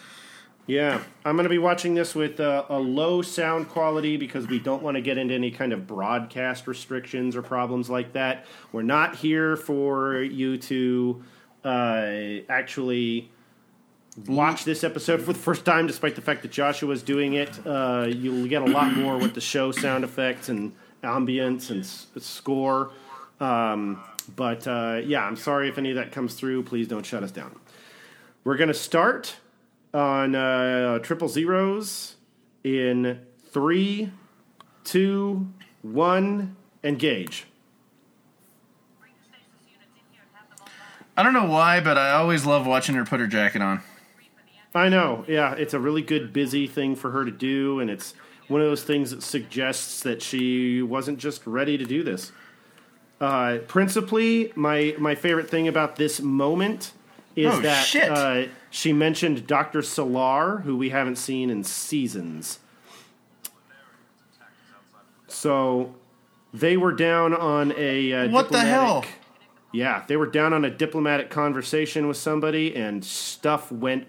Yeah, I'm going to be watching this with uh, a low sound quality because we don't want to get into any kind of broadcast restrictions or problems like that. We're not here for you to uh, actually watch this episode for the first time, despite the fact that Joshua's doing it. Uh, you'll get a lot more with the show sound effects and ambience and s- score. Um, but uh, yeah, I'm sorry if any of that comes through. Please don't shut us down. We're going to start on uh, triple zeros in three, two, one, engage. I don't know why, but I always love watching her put her jacket on. I know. Yeah, it's a really good, busy thing for her to do, and it's one of those things that suggests that she wasn't just ready to do this. Uh, principally, my my favorite thing about this moment is Oh, that shit. Uh, she mentioned Doctor Selar, who we haven't seen in seasons. So they were down on a uh, What the hell? Yeah, they were down on a diplomatic conversation with somebody, and stuff went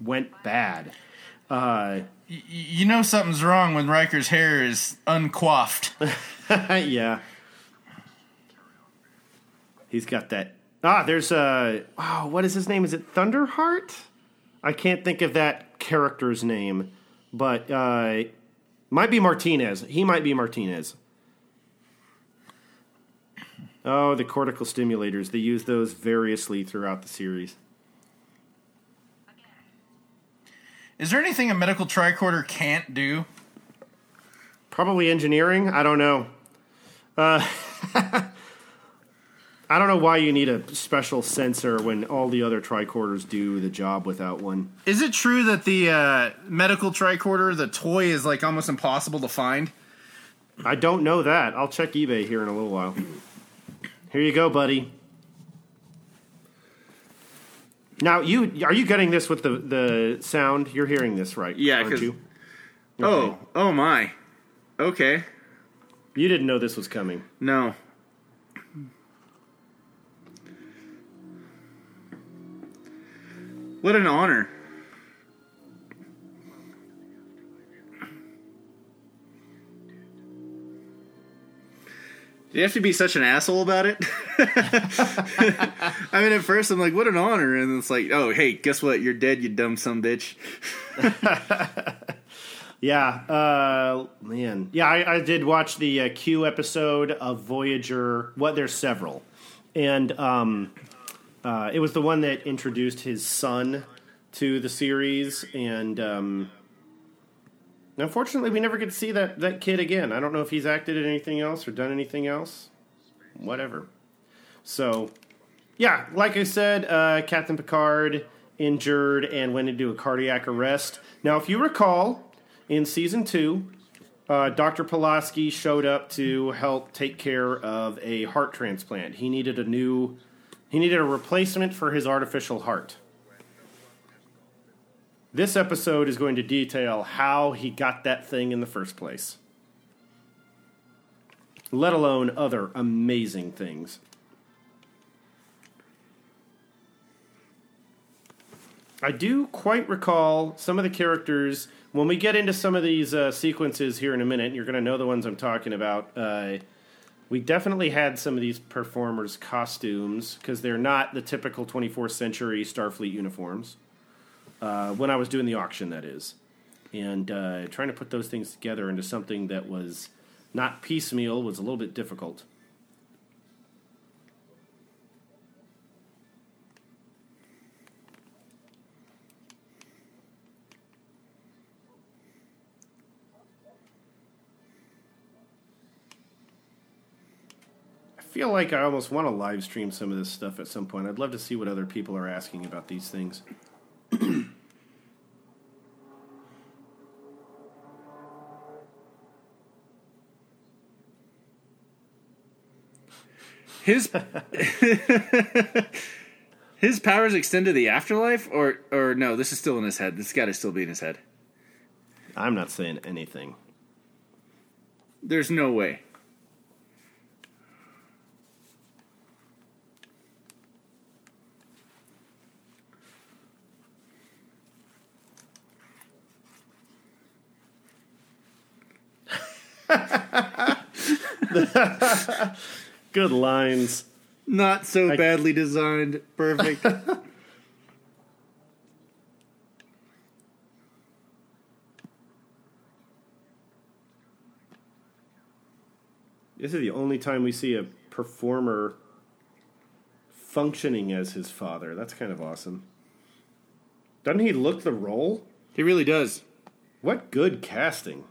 went bad. Uh, Y- you know something's wrong when Riker's hair is uncoiffed. yeah, he's got that. Ah, there's a. Oh, what is his name? Is it Thunderheart? I can't think of that character's name, but uh, might be Martinez. He might be Martinez. Oh, the cortical stimulators. They use those variously throughout the series. Is there anything a medical tricorder can't do? Probably engineering. I don't know. Uh, I don't know why you need a special sensor when all the other tricorders do the job without one. Is it true that the uh, medical tricorder, the toy, is like almost impossible to find? I don't know that. I'll check eBay here in a little while. Here you go, buddy. Now you are you getting this with the the sound? You're hearing this right? Yeah, aren't 'cause- you? Oh, oh my. Okay. You didn't know this was coming. No. What an honor. Do you have to be such an asshole about it? I mean, at first I'm like, what an honor. And it's like, oh, hey, guess what? You're dead, you dumb some bitch. Yeah, uh, man. Yeah, I, I did watch the uh, Q episode of Voyager. What? There's several, and um, uh, it was the one that introduced his son to the series, and um, unfortunately, we never get to see that that kid again. I don't know if he's acted in anything else or done anything else. Whatever. So, yeah, like I said, uh, Captain Picard injured and went into a cardiac arrest. Now, if you recall, in season two, uh, Dr. Pulaski showed up to help take care of a heart transplant. He needed a new, he needed a replacement for his artificial heart. This episode is going to detail how he got that thing in the first place, let alone other amazing things. I do quite recall some of the characters. When we get into some of these uh, sequences here in a minute, you're going to know the ones I'm talking about. Uh, we definitely had some of these performers' costumes because they're not the typical 24th century Starfleet uniforms. Uh, when I was doing the auction, that is. And uh, trying to put those things together into something that was not piecemeal was a little bit difficult. Feel like I almost want to live stream some of this stuff at some point. I'd love to see what other people are asking about these things. His his powers extend to the afterlife, or or no? This is still in his head. This got to still be in his head. I'm not saying anything. There's no way. Good lines. Not so badly designed. Perfect. This is the only time we see a performer functioning as his father. That's kind of awesome. Doesn't he look the role? he really does. What good casting.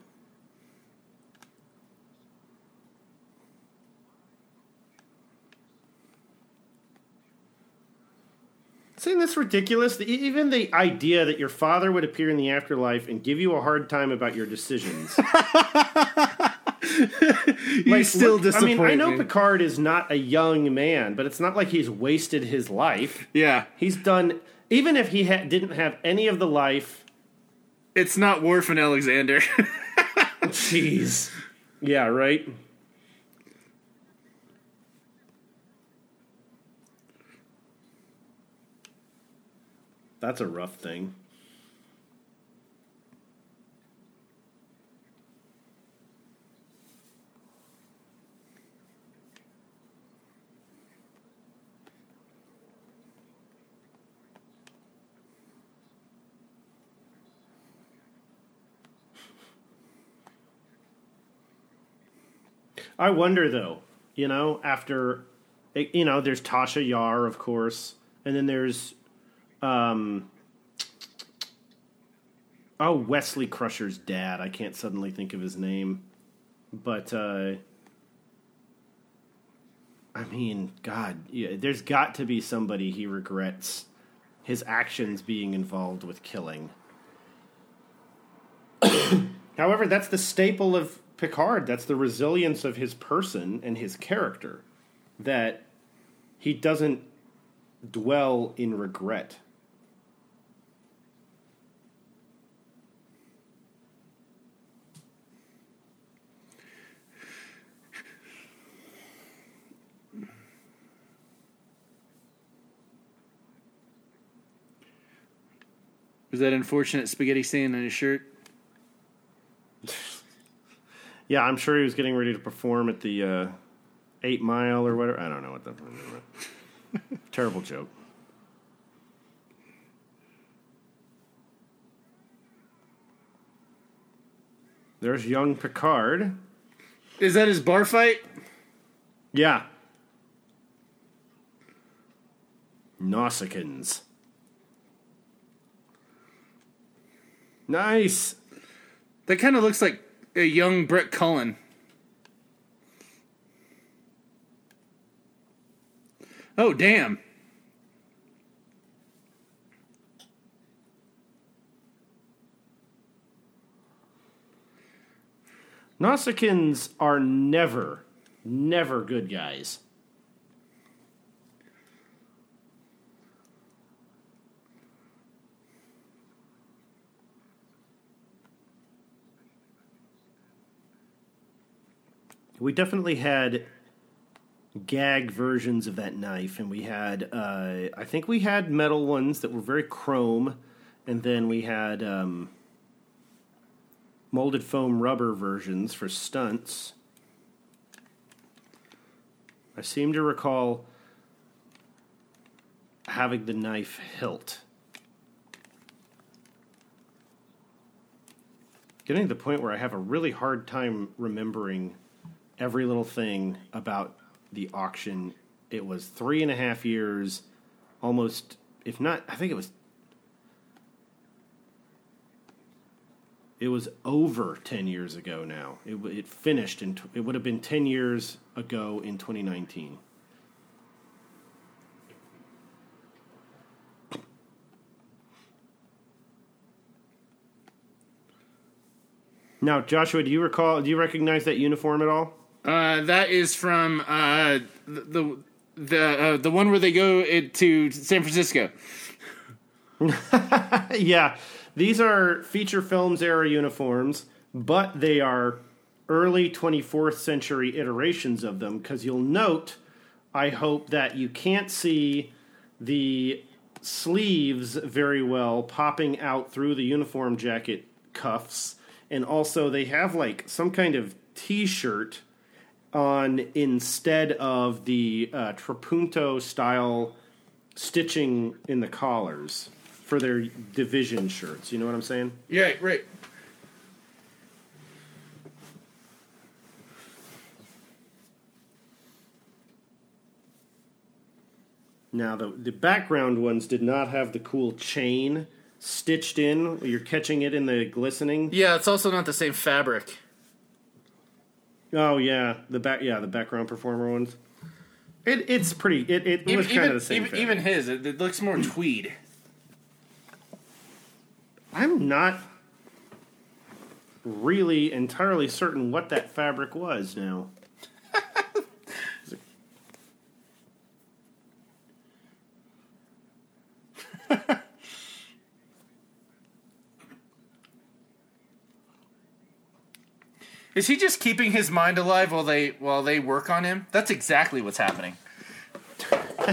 Isn't this ridiculous? The- Even the idea that your father would appear in the afterlife and give you a hard time about your decisions. You still look- I mean, I know me. Picard is not a young man, but it's not like he's wasted his life. Yeah, He's done, even if he ha- didn't have any of the life. it's not Worf and Alexander. Jeez. Yeah, right? That's a rough thing. I wonder though, you know, after you know, there's Tasha Yar, of course, and then there's um oh Wesley Crusher's dad. I can't suddenly think of his name, but uh I mean, God, yeah, there's got to be somebody he regrets his actions being involved with killing. However, that's the staple of Picard. That's the resilience of his person and his character. That he doesn't dwell in regret. Was that unfortunate spaghetti stain on his shirt? Yeah, I'm sure he was getting ready to perform at the uh, Eight Mile or whatever. I don't know what the terrible joke. There's young Picard. Is that his bar fight? Yeah. Nausicaans. Nice. That kind of looks like a young Brett Cullen. Oh, damn. Nausicaans are never, never good guys. We definitely had gag versions of that knife, and we had uh, I think we had metal ones that were very chrome, and then we had um, molded foam rubber versions for stunts. I seem to recall having the knife hilt. Getting to the point where I have a really hard time remembering every little thing about the auction. It was three and a half years, almost, if not, I think it was. It was over 10 years ago now. It, it finished, in, it would have been 10 years ago in 2019. Now, Joshua, do you recall? Do you recognize that uniform at all? Uh, that is from uh, the the uh, the one where they go to San Francisco. yeah, these are feature films era uniforms, but they are early 24th century iterations of them. Because you'll note, I hope that you can't see the sleeves very well popping out through the uniform jacket cuffs, and also they have like some kind of T-shirt on instead of the uh, trapunto style stitching in the collars for their division shirts. You know what I'm saying? Yeah, right. Now the the background ones did not have the cool chain stitched in. You're catching it in the glistening. Yeah, it's also not the same fabric. Oh yeah, the back yeah the background performer ones. It it's pretty. It it Even was kind of the same. even, fabric. even his, it, it looks more tweed. I'm not really entirely certain what that fabric was now. Is he just keeping his mind alive while they while they work on him? That's exactly what's happening.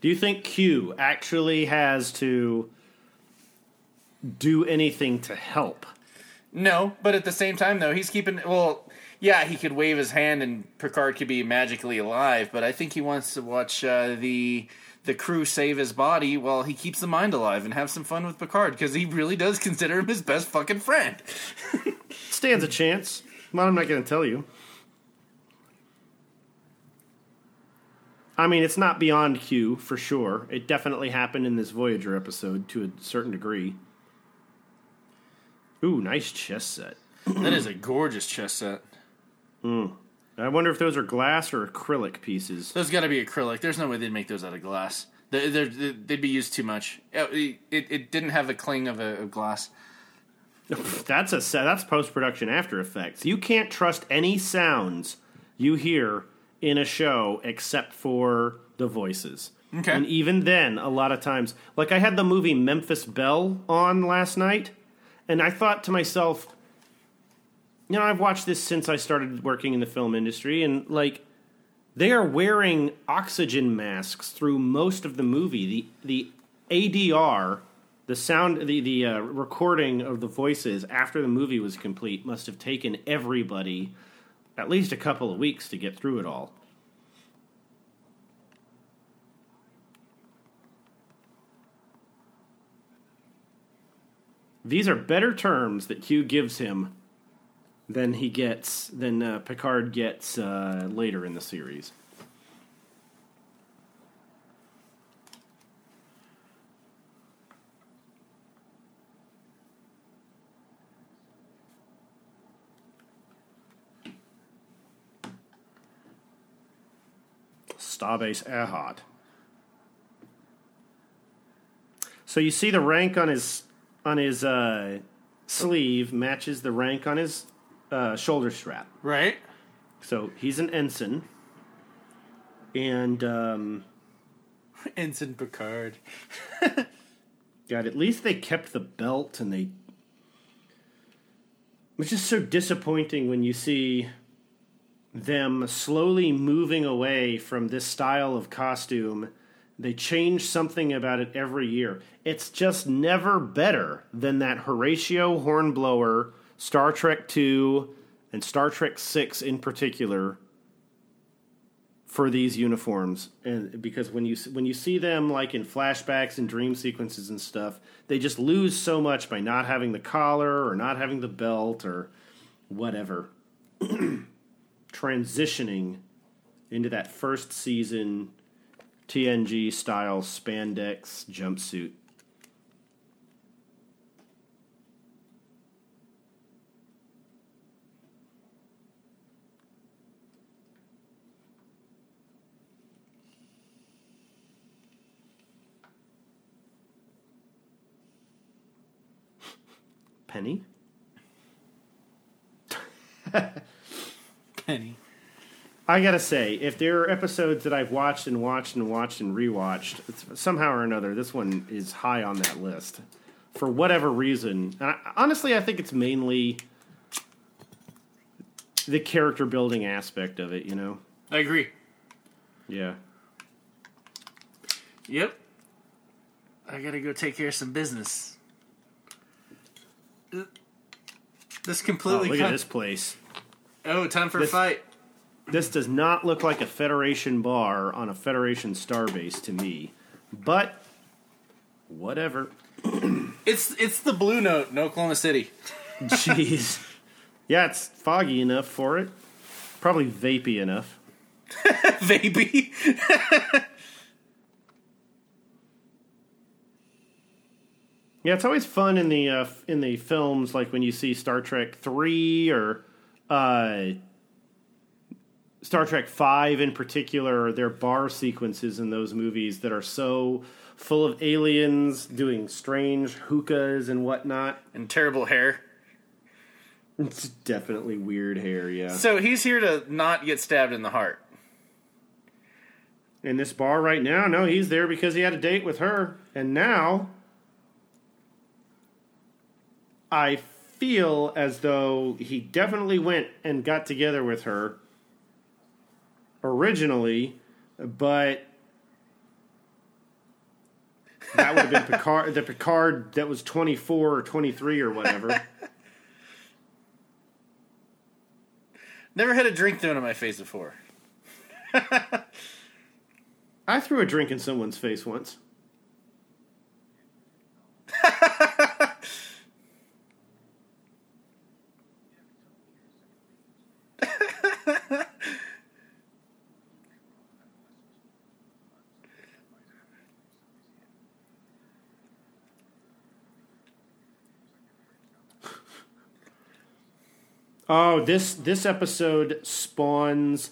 Do you think Q actually has to do anything to help? No, but at the same time, though, he's keeping. Well, yeah, he could wave his hand and Picard could be magically alive, but I think he wants to watch uh, the the crew save his body while he keeps the mind alive and have some fun with Picard because he really does consider him his best fucking friend. Stands a chance. Well, I'm not going to tell you. I mean, it's not beyond Q for sure. It definitely happened in this Voyager episode to a certain degree. Ooh, nice chess set. that is a gorgeous chess set. Mm. I wonder if those are glass or acrylic pieces. Those got to be acrylic. There's no way they'd make those out of glass. They, they're, they'd be used too much. Oh, it, it, it didn't have the cling of a of glass. That's a that's post production After Effects. You can't trust any sounds you hear in a show except for the voices. Okay. And even then, a lot of times, like I had the movie Memphis Belle on last night, and I thought to myself, you know, I've watched this since I started working in the film industry, and like they are wearing oxygen masks through most of the movie. The the ADR, the sound, the the uh, recording of the voices after the movie was complete must have taken everybody at least a couple of weeks to get through it all. These are better terms that Q gives him than he gets than uh, Picard gets uh, later in the series. Starbase Earhart. So you see the rank on his on his uh, sleeve matches the rank on his uh, shoulder strap. Right? So he's an ensign, and um, Ensign Picard. God, at least they kept the belt, and they. It's just so disappointing when you see them slowly moving away from this style of costume. They change something about it every year. It's just never better than that Horatio Hornblower Star Trek 2 and Star Trek 6 in particular for these uniforms. And because when you when you see them like in flashbacks and dream sequences and stuff they just lose so much by not having the collar or not having the belt or whatever. Transitioning into that first season TNG style spandex jumpsuit Penny. Penny. I gotta say, if there are episodes that I've watched and watched and watched and rewatched, it's, somehow or another, this one is high on that list for whatever reason. And I, honestly, I think it's mainly the character building aspect of it. You know? I agree. Yeah. Yep. I gotta go take care of some business. This Oh, completely. look con- at this place. Oh, time for This- a fight. This does not look like a Federation bar on a Federation starbase to me, but whatever. It's it's the Blue Note in Oklahoma City. Jeez. Yeah, it's foggy enough for it. Probably vapey enough. Baby. Yeah, it's always fun in the uh, in the films, like when you see Star Trek three or uh, Star Trek five in particular. Their bar sequences in those movies that are so full of aliens doing strange hookahs and whatnot. and terrible hair. It's definitely weird hair, yeah. So he's here to not get stabbed in the heart. In this bar right now, no, he's there because he had a date with her, and now I feel as though he definitely went and got together with her originally, but that would have been Picard, the Picard that was 24 or 23 or whatever. Never had a drink thrown in my face before. I threw a drink in someone's face once. Oh, this this episode spawns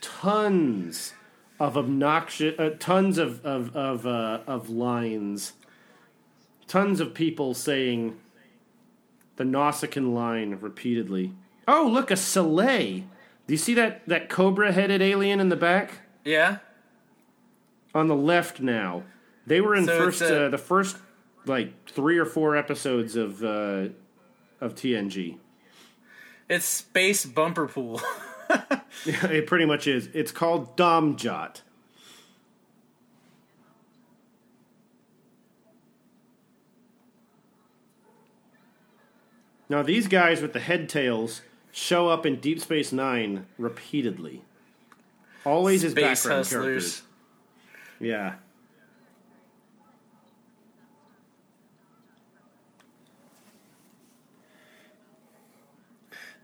tons of obnoxious, uh, tons of of of uh, of lines, tons of people saying the Nausicaan line repeatedly. Oh, look, a Selay. Do you see that that cobra headed alien in the back Yeah. on the left now? They were in So first a- uh, the first like three or four episodes of uh, of TNG. It's space bumper pool. it pretty much is. It's called Domjot. Now these guys with the head tails show up in Deep Space Nine repeatedly. Always as background hustlers. characters. Yeah.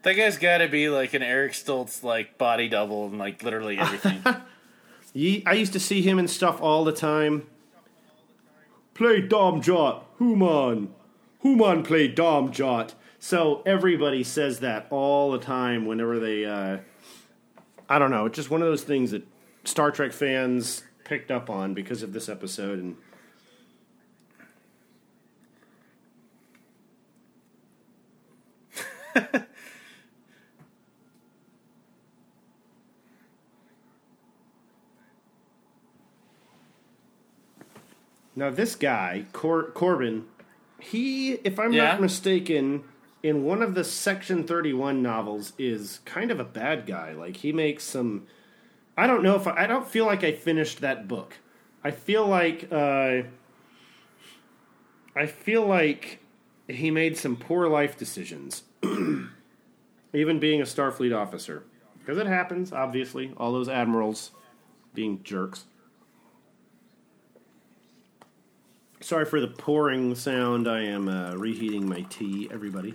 That guy's got to be like an Eric Stoltz like body double and like literally everything. I used to see him and stuff all the time. Play Domjot. Human. Human play Dom Jot. So everybody says that all the time whenever they. Uh, I don't know. It's just one of those things that Star Trek fans picked up on because of this episode. And now this guy Cor- Corbin, he, if I'm Yeah? not mistaken, in one of the Section 31 novels is kind of a bad guy. Like he makes some I don't know if I, I don't feel like I finished that book. I feel like uh I feel like he made some poor life decisions. Even being a Starfleet officer. Because it happens, obviously. All those admirals being jerks. Sorry for the pouring sound. I am uh, reheating my tea, everybody.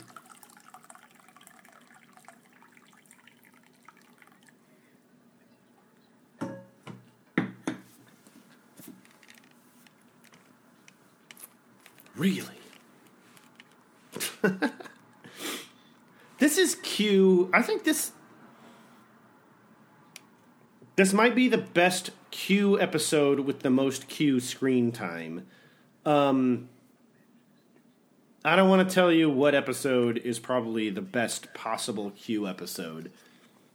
Really? this is Q. I think this this might be the best Q episode with the most Q screen time. Um, I don't want to tell you what episode is probably the best possible Q episode,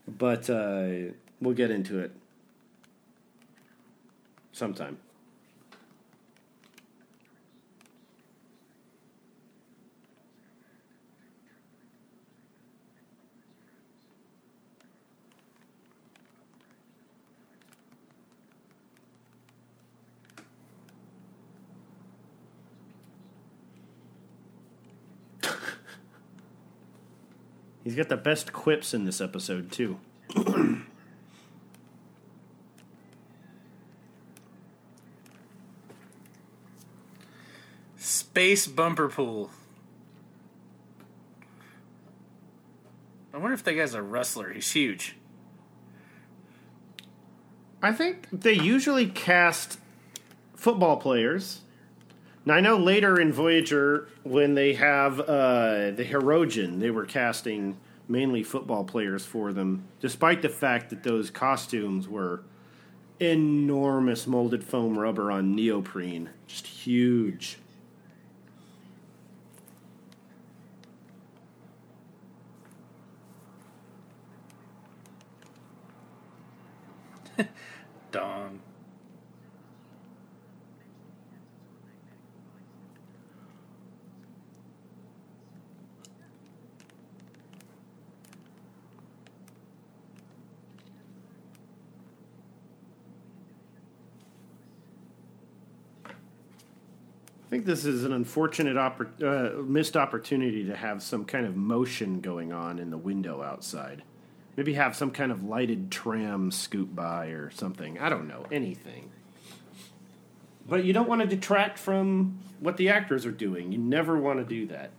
but uh, we'll get into it sometime. He's got the best quips in this episode too. Space bumper pool. I wonder if that guy's a wrestler. He's huge. I think they usually cast football players. Now I know later in Voyager when they have uh, the Hirogen, they were casting mainly football players for them, despite the fact that those costumes were enormous molded foam rubber on neoprene, just huge. Dong. I think this is an unfortunate oppor- uh, missed opportunity to have some kind of motion going on in the window outside. Maybe have some kind of lighted tram scoot by or something. I don't know. Anything. But you don't want to detract from what the actors are doing. You never want to do that.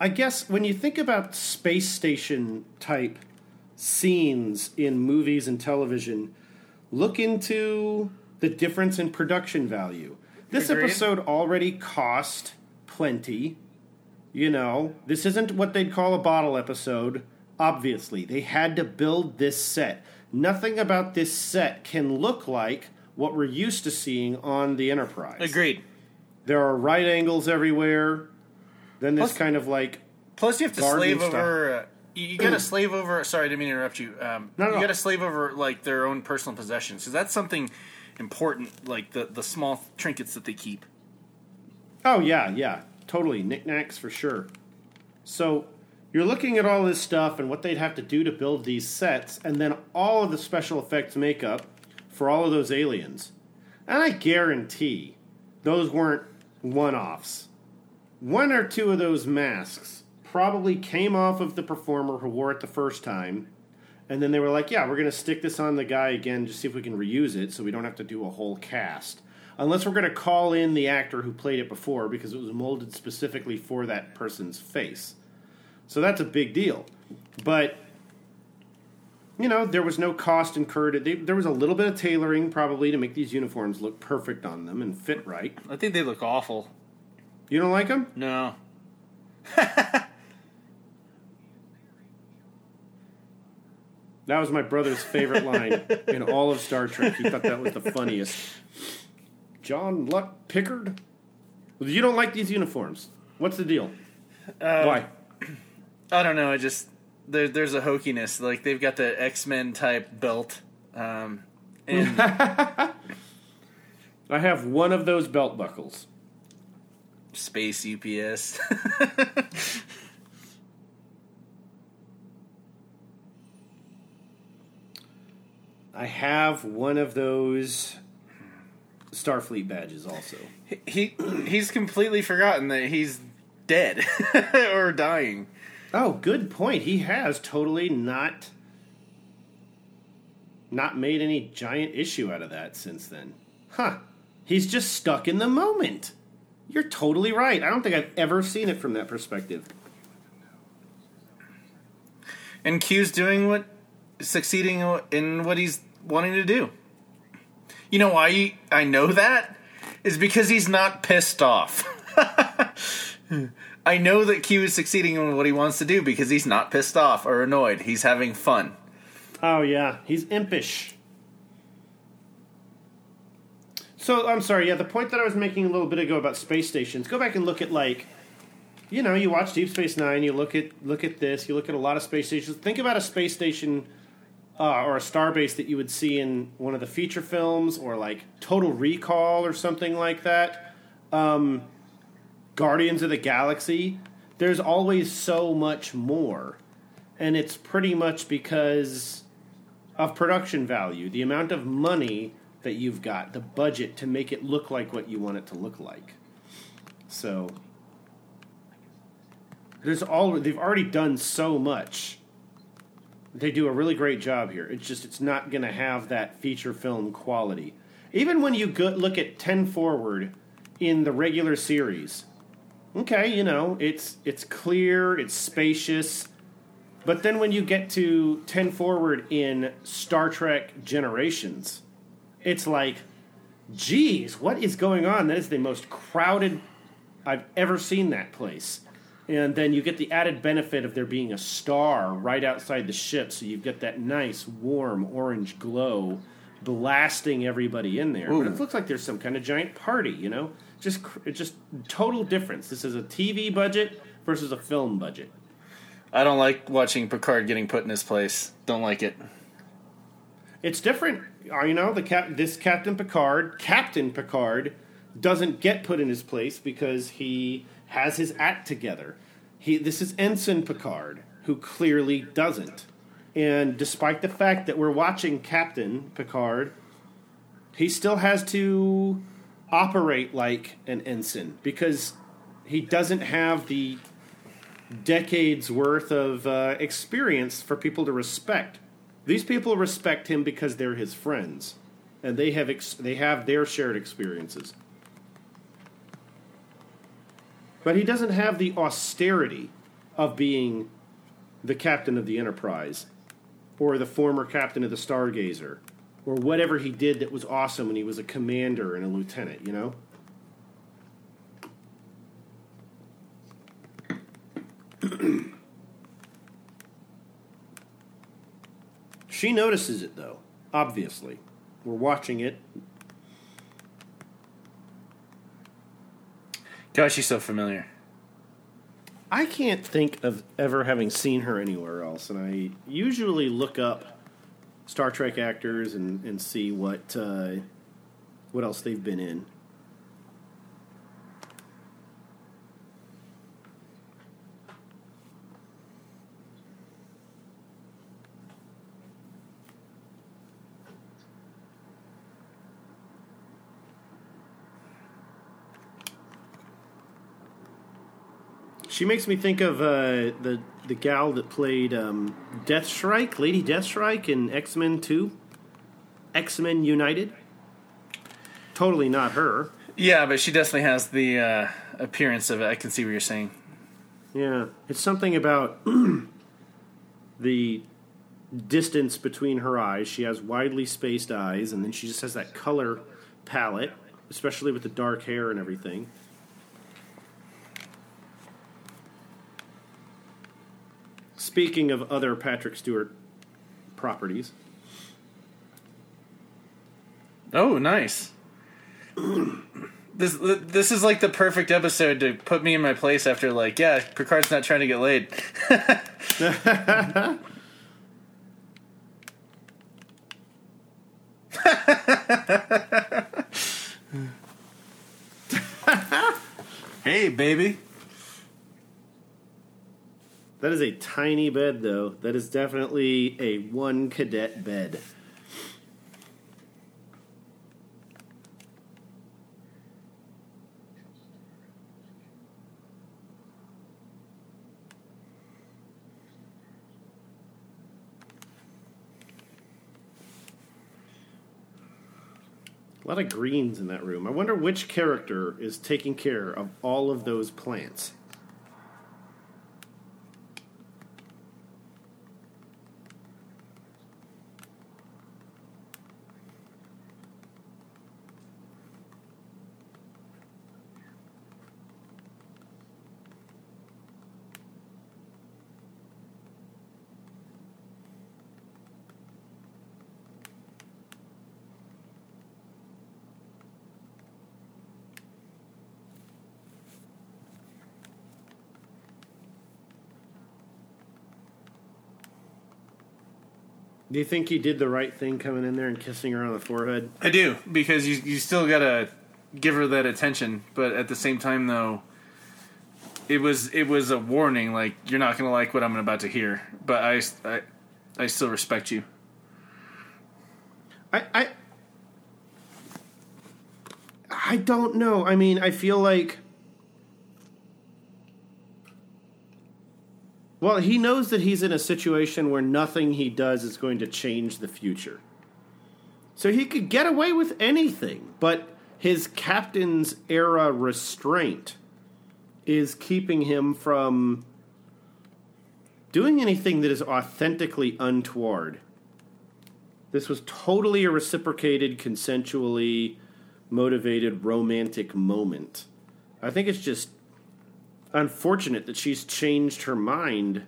I guess when you think about space station type scenes in movies and television, look into the difference in production value. This Agreed. episode already cost plenty. You know, this isn't what they'd call a bottle episode. Obviously, they had to build this set. Nothing about this set can look like what we're used to seeing on the Enterprise. Agreed. There are right angles everywhere. Then this Plus- kind of like Plus, you have to slave stuff. over. Uh, you, you got to slave over. Sorry, I didn't mean to interrupt you. Um, No, no, you got to slave over like their own personal possessions because that's something important. Like the the small trinkets that they keep. Oh yeah, yeah, totally knickknacks for sure. So you're looking at all this stuff and what they'd have to do to build these sets, and then all of the special effects makeup for all of those aliens. And I guarantee those weren't one-offs. One or two of those masks probably came off of the performer who wore it the first time. And then they were like, yeah, we're going to stick this on the guy again just see if we can reuse it so we don't have to do a whole cast. Unless we're going to call in the actor who played it before because it was molded specifically for that person's face. So that's a big deal. But, you know, there was no cost incurred. They, there was a little bit of tailoring probably to make these uniforms look perfect on them and fit right. I think they look awful. You don't like them? No. That was my brother's favorite line in all of Star Trek. He thought that was the funniest. Jean-Luc Picard? You don't like these uniforms. What's the deal? Why? I don't know. I just there, there's a hokiness. Like they've got the X Men type belt, um, and I have one of those belt buckles. Space UPS. I have one of those Starfleet badges also. he he's completely forgotten that he's dead or dying. Oh, good point. He has totally not not made any giant issue out of that since then. Huh. He's just stuck in the moment. You're totally right. I don't think I've ever seen it from that perspective. And Q's doing what, succeeding in what he's wanting to do. You know why I know that? Is because he's not pissed off. I know that Q is succeeding in what he wants to do because he's not pissed off or annoyed. He's having fun. Oh yeah, he's impish. So I'm sorry. Yeah, the point that I was making a little bit ago about space stations. Go back and look at like, you know, you watch Deep Space Nine. You look at look at this. You look at a lot of space stations. Think about a space station uh, or a starbase that you would see in one of the feature films or like Total Recall or something like that. Um, Guardians of the Galaxy. There's always so much more, and it's pretty much because of production value, the amount of money that you've got, the budget to make it look like what you want it to look like. So there's all they've already done so much. They do a really great job here. It's just it's not going to have that feature film quality. Even when you go, look at 10 forward in the regular series. Okay, you know, it's it's clear, it's spacious, but then when you get to 10 forward in Star Trek Generations, it's like, geez, what is going on? That is the most crowded I've ever seen that place. And then you get the added benefit of there being a star right outside the ship, so you've got that nice, warm orange glow blasting everybody in there. But it looks like there's some kind of giant party, you know? Just, it's just total difference. This is a TV budget versus a film budget. I don't like watching Picard getting put in his place. Don't like it. It's different. Uh, You know, the cap- this Captain Picard, Captain Picard, doesn't get put in his place because he has his act together. He this is Ensign Picard who clearly doesn't. And despite the fact that we're watching Captain Picard, he still has to operate like an ensign because he doesn't have the decades worth of uh, experience for people to respect. These people respect him because they're his friends, and they have ex- they have their shared experiences. But he doesn't have the austerity of being the captain of the Enterprise, or the former captain of the Stargazer, or whatever he did that was awesome when he was a commander and a lieutenant. You know. She notices it though, obviously. We're watching it. Gosh, she's so familiar. I can't think of ever having seen her anywhere else, and I usually look up Star Trek actors and, and see what uh, what else they've been in. She makes me think of uh, the the gal that played um, Deathstrike, Lady Deathstrike in X Men Two, X Men United. Totally not her. Yeah, but she definitely has the uh, appearance of it. I can see what you're saying. Yeah, it's something about the distance between her eyes. She has widely spaced eyes, and then she just has that color palette, especially with the dark hair and everything. Speaking of other Patrick Stewart properties, Oh, nice. This this is like the perfect episode to put me in my place after like yeah Picard's not trying to get laid. hey baby. That is a tiny bed, though. That is definitely a one cadet bed. A lot of greens in that room. I wonder which character is taking care of all of those plants. Do you think he did the right thing coming in there and kissing her on the forehead? I do because you you still gotta give her that attention, but at the same time though, it was it was a warning. Like you're not gonna like what I'm about to hear, but I I, I still respect you. I, I I don't know. I mean, I feel like Well, he knows that he's in a situation where nothing he does is going to change the future. So he could get away with anything, but his captain's era restraint is keeping him from doing anything that is authentically untoward. This was totally a reciprocated, consensually motivated, romantic moment. I think it's just unfortunate that she's changed her mind.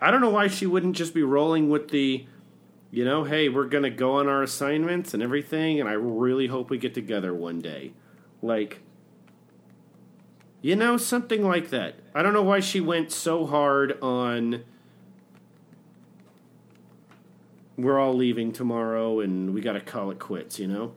I don't know why she wouldn't just be rolling with the, you know, hey, we're going to go on our assignments and everything, and I really hope we get together one day. Like, you know, something like that. I don't know why she went so hard on we're all leaving tomorrow and we got to call it quits, you know?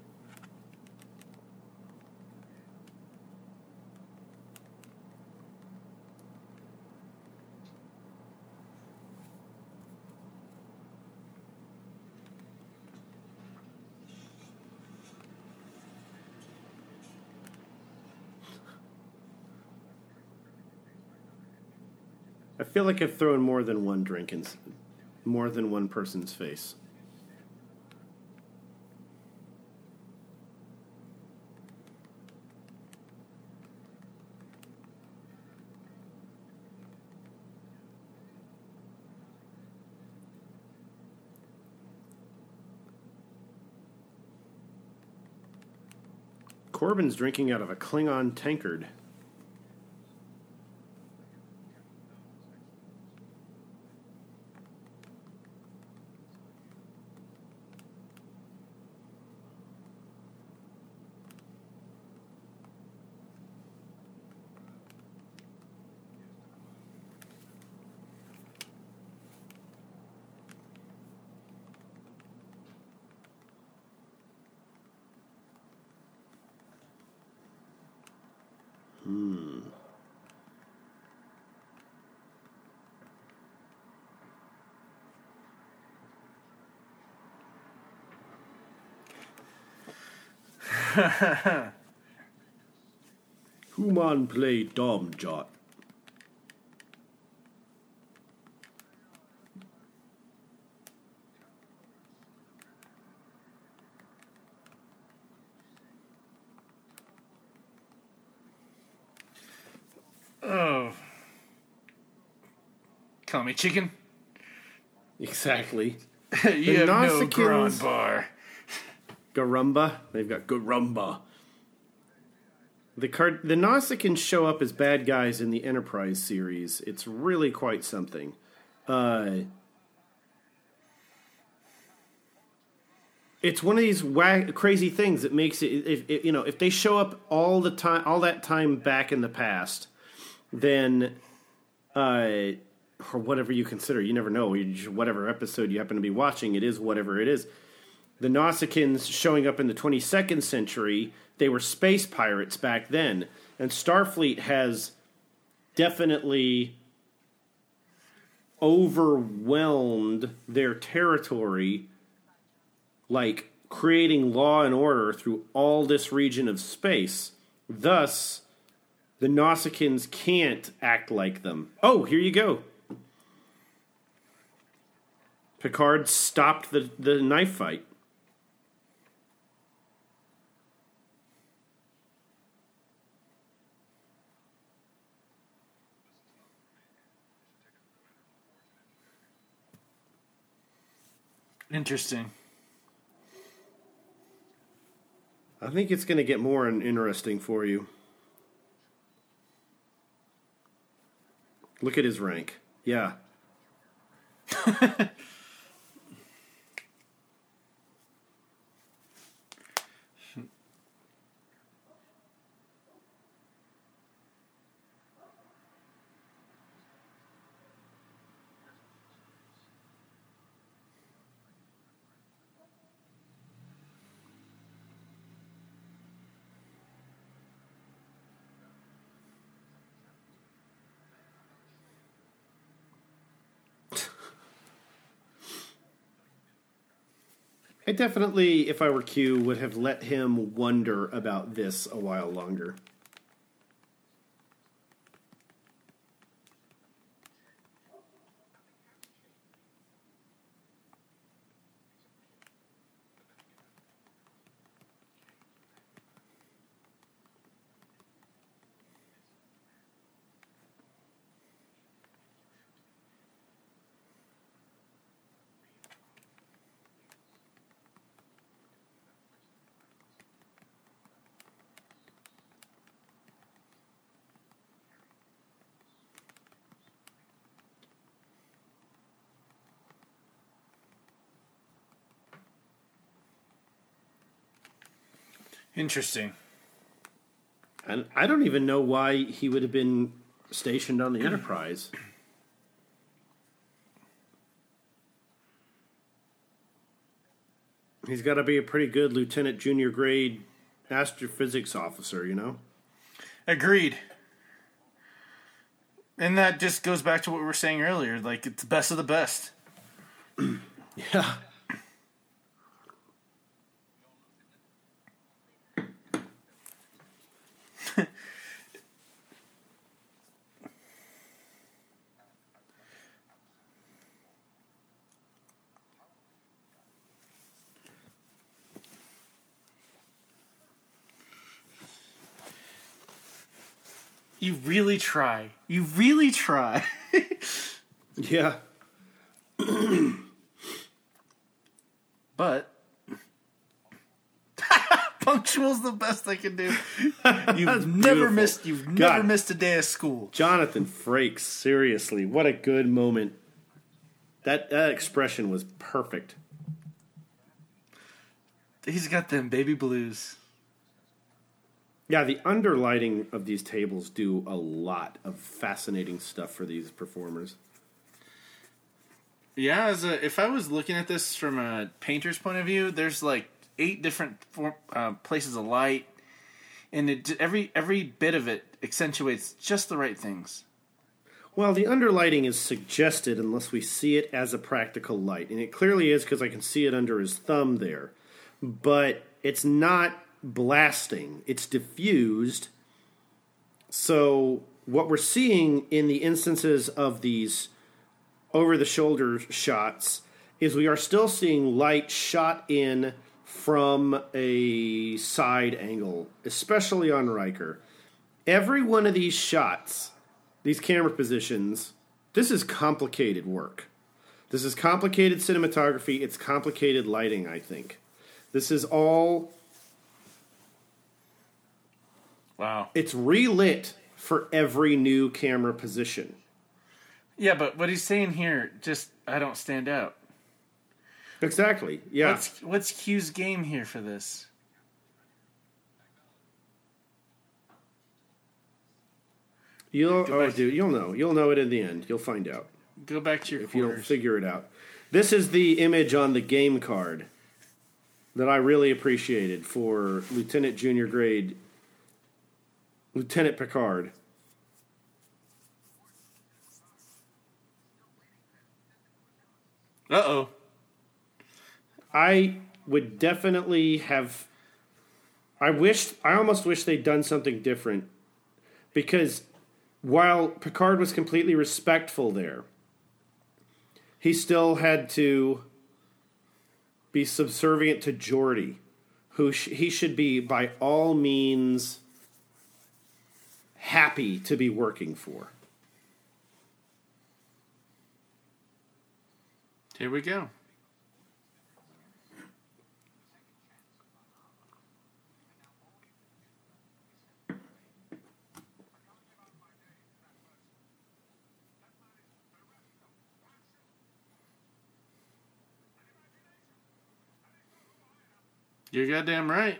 I feel like I've thrown more than one drink in more than one person's face. Corbin's drinking out of a Klingon tankard. Human play dom-jot. Oh. Call me chicken. Exactly. you have no Grand bar. Garumba. They've got Garumba. The card, the Nausicaans show up as bad guys in the Enterprise series. It's really quite something. Uh, it's one of these crazy things that makes it if, if you know if they show up all the time all that time back in the past then uh or whatever you consider you never know whatever episode you happen to be watching it is whatever it is the Nausicaans showing up in the 22nd century they were space pirates back then and Starfleet has definitely overwhelmed their territory like creating law and order through all this region of space. Thus, the Nausicaans can't act like them. Oh, here you go. Picard stopped the, the knife fight. Interesting. I think it's going to get more interesting for you. Look at his rank. Yeah. I definitely, if I were Q, would have let him wonder about this a while longer. Interesting. And I don't even know why he would have been stationed on the Enterprise. He's got to be a pretty good lieutenant junior grade astrophysics officer, you know? Agreed. And that just goes back to what we were saying earlier. Like it's the best of the best. Yeah. You really try. You really try. Yeah. but punctual's the best I can do. You've never missed. You've never missed a day of school. Jonathan Frakes, seriously, what a good moment. That that expression was perfect. He's got them baby blues. Yeah, the underlighting of these tables do a lot of fascinating stuff for these performers. Yeah, as a, if I was looking at this from a painter's point of view, there's like eight different form, uh, places of light, and it every every bit of it accentuates just the right things. Well, the underlighting is suggested unless we see it as a practical light, and it clearly is because I can see it under his thumb there. But it's not blasting; it's diffused. So what we're seeing in the instances of these over-the-shoulder shots is we are still seeing light shot in from a side angle, especially on Riker. Every one of these shots these camera positions, this is complicated work. This is complicated cinematography. It's complicated lighting, I think. This is all, Wow. it's relit for every new camera position. Yeah, but what he's saying here, just I don't stand out. Exactly. Yeah. What's what's Q's game here for this? You'll Go oh back- dude, you'll know. You'll know it in the end. You'll find out Go back to your if you don't figure it out. This is the image on the game card that I really appreciated for Lieutenant Junior Grade Lieutenant Picard. Uh oh. I would definitely have. I wish. I almost wish they'd done something different, because while Picard was completely respectful there, he still had to be subservient to Geordi, who sh- he should be by all means happy to be working for. Here we go. You're goddamn right.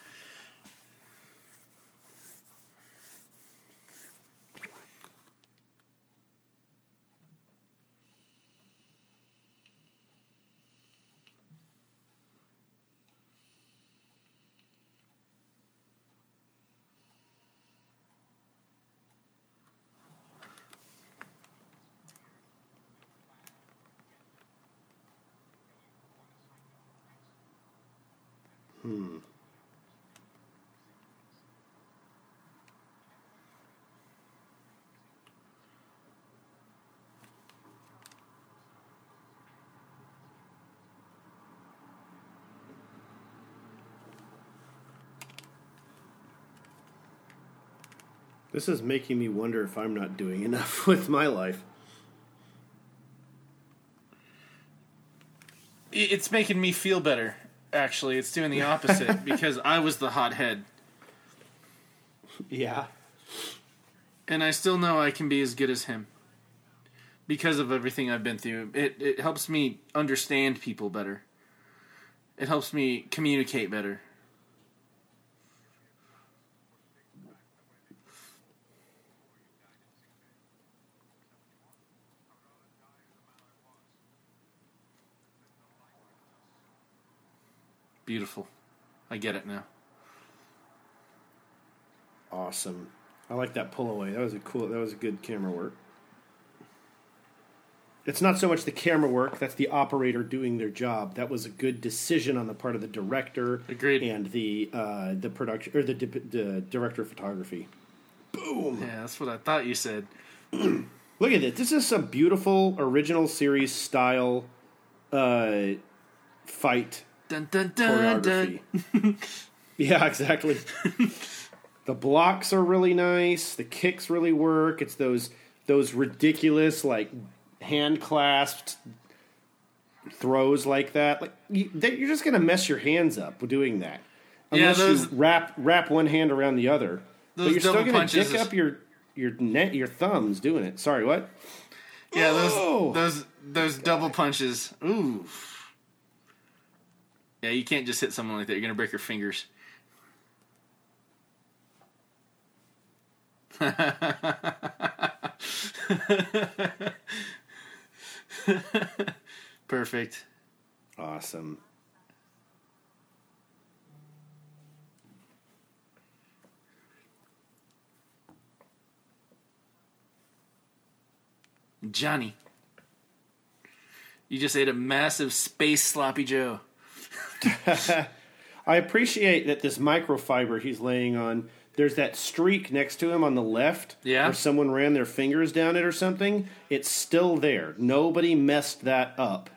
This is making me wonder if I'm not doing enough with my life. It's making me feel better. Actually, it's doing the opposite because I was the hothead, Yeah. and I still know I can be as good as him because of everything I've been through. It it helps me understand people better. It helps me communicate better. Beautiful. I get it now. Awesome. I like that pull away. That was a cool. That was a good camera work. It's not so much the camera work; that's the operator doing their job. That was a good decision on the part of the director, Agreed. and the uh, the production or the, di- the director of photography. Boom! Yeah, that's what I thought you said. Look at this. This is some beautiful original series style uh, fight Dun dun dun choreography. yeah, exactly. the blocks are really nice. The kicks really work. It's those those ridiculous like hand clasped throws like that. Like you, you're just gonna mess your hands up doing that. Yeah, Unless those- you wrap wrap one hand around the other. but you're still gonna punches dick is- up your your net your thumbs doing it. Sorry, what? Yeah, Oh! those those those double punches. Ooh. Yeah, you can't just hit someone like that. You're gonna break your fingers. Perfect. Awesome. Johnny. You just ate a massive space sloppy Joe. I appreciate that this microfiber he's laying on. There's that streak next to him on the left, Yeah. where someone ran their fingers down it or something. It's still there. Nobody messed that up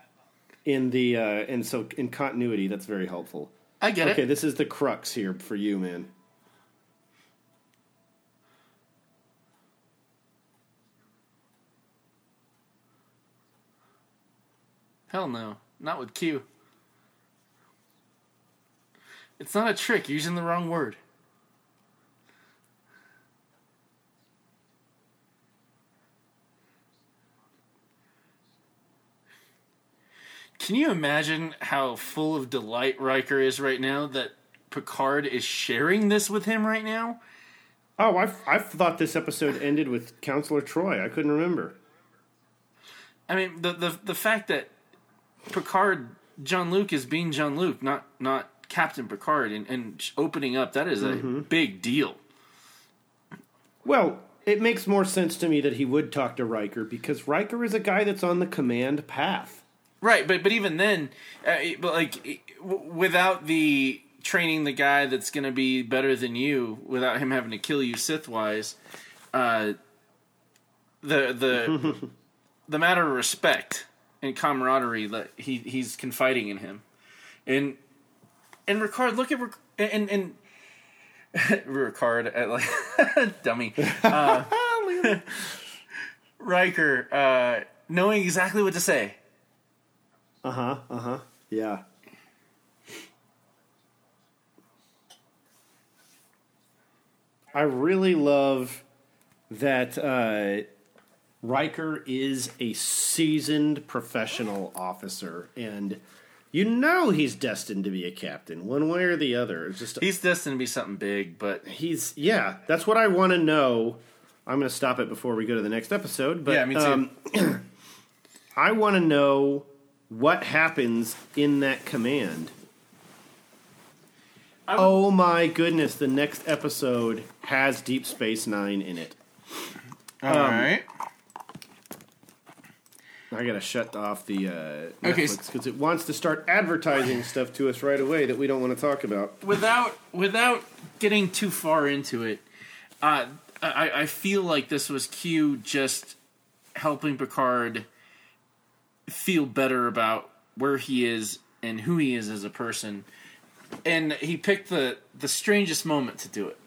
in the uh, and so in continuity. That's very helpful. I get Okay, it. Okay, this is the crux here for you, man. Hell no. Not with Q. It's not a trick. You're using the wrong word. Can you imagine how full of delight Riker is right now that Picard is sharing this with him right now? Oh, I, I thought this episode ended with Counselor Troi. I couldn't remember. I mean, the the, the fact that Picard, Jean-Luc, is being Jean-Luc, not not Captain Picard, and, and opening up that is a Mm-hmm. big deal. Well, it makes more sense to me that he would talk to Riker because Riker is a guy that's on the command path. Right, but but even then, uh, but like without the training the guy that's going to be better than you, without him having to kill you Sith wise, uh, the the the matter of respect and camaraderie that he he's confiding in him, and and Ricard, look at Ric- and and. Ricard, uh, like dummy, uh, Riker, uh, knowing exactly what to say. Uh huh. Uh huh. Yeah. I really love that uh, Riker is a seasoned professional officer, and you know he's destined to be a captain, one way or the other. It's just He's destined to be something big, but he's yeah. That's what I want to know. I'm going to stop it before we go to the next episode. But Yeah, me too. um, I want to know what happens in that command. I'm- oh my goodness! The next episode has Deep Space Nine in it. all right. I gotta shut off the uh, Okay, Netflix because it wants to start advertising stuff to us right away that we don't want to talk about. Without without getting too far into it, uh, I, I feel like this was Q just helping Picard feel better about where he is and who he is as a person, and he picked the the strangest moment to do it.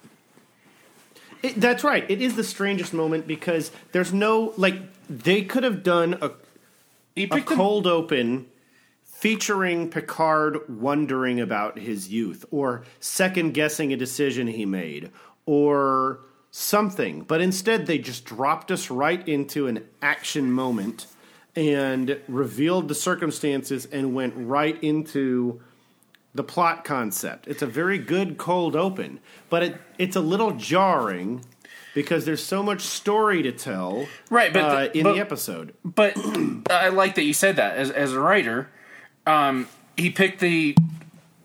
It, that's right. It is the strangest moment because there's no like they could have done a He a picked the- cold open featuring Picard wondering about his youth or second guessing a decision he made or something. But instead, they just dropped us right into an action moment and revealed the circumstances and went right into the plot concept. It's a very good cold open, but it, it's a little jarring because there's so much story to tell Right, but uh, the- in but- the episode. But I like that you said that as as a writer. Um, he picked the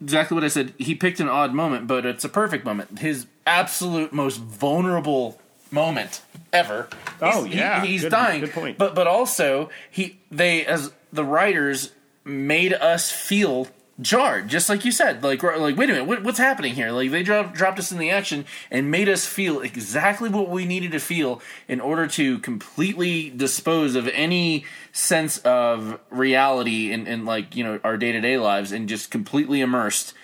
exactly what I said. He picked an odd moment, but it's a perfect moment. His absolute most vulnerable moment ever. Oh, He's- he- yeah. he's Good- dying. good point. But but also he they as the writers made us feel jarred, just like you said. Like like wait a minute, what, what's happening here? Like they dropped dropped us in the action and made us feel exactly what we needed to feel in order to completely dispose of any sense of reality in, in like you know our day to day lives and just completely immersed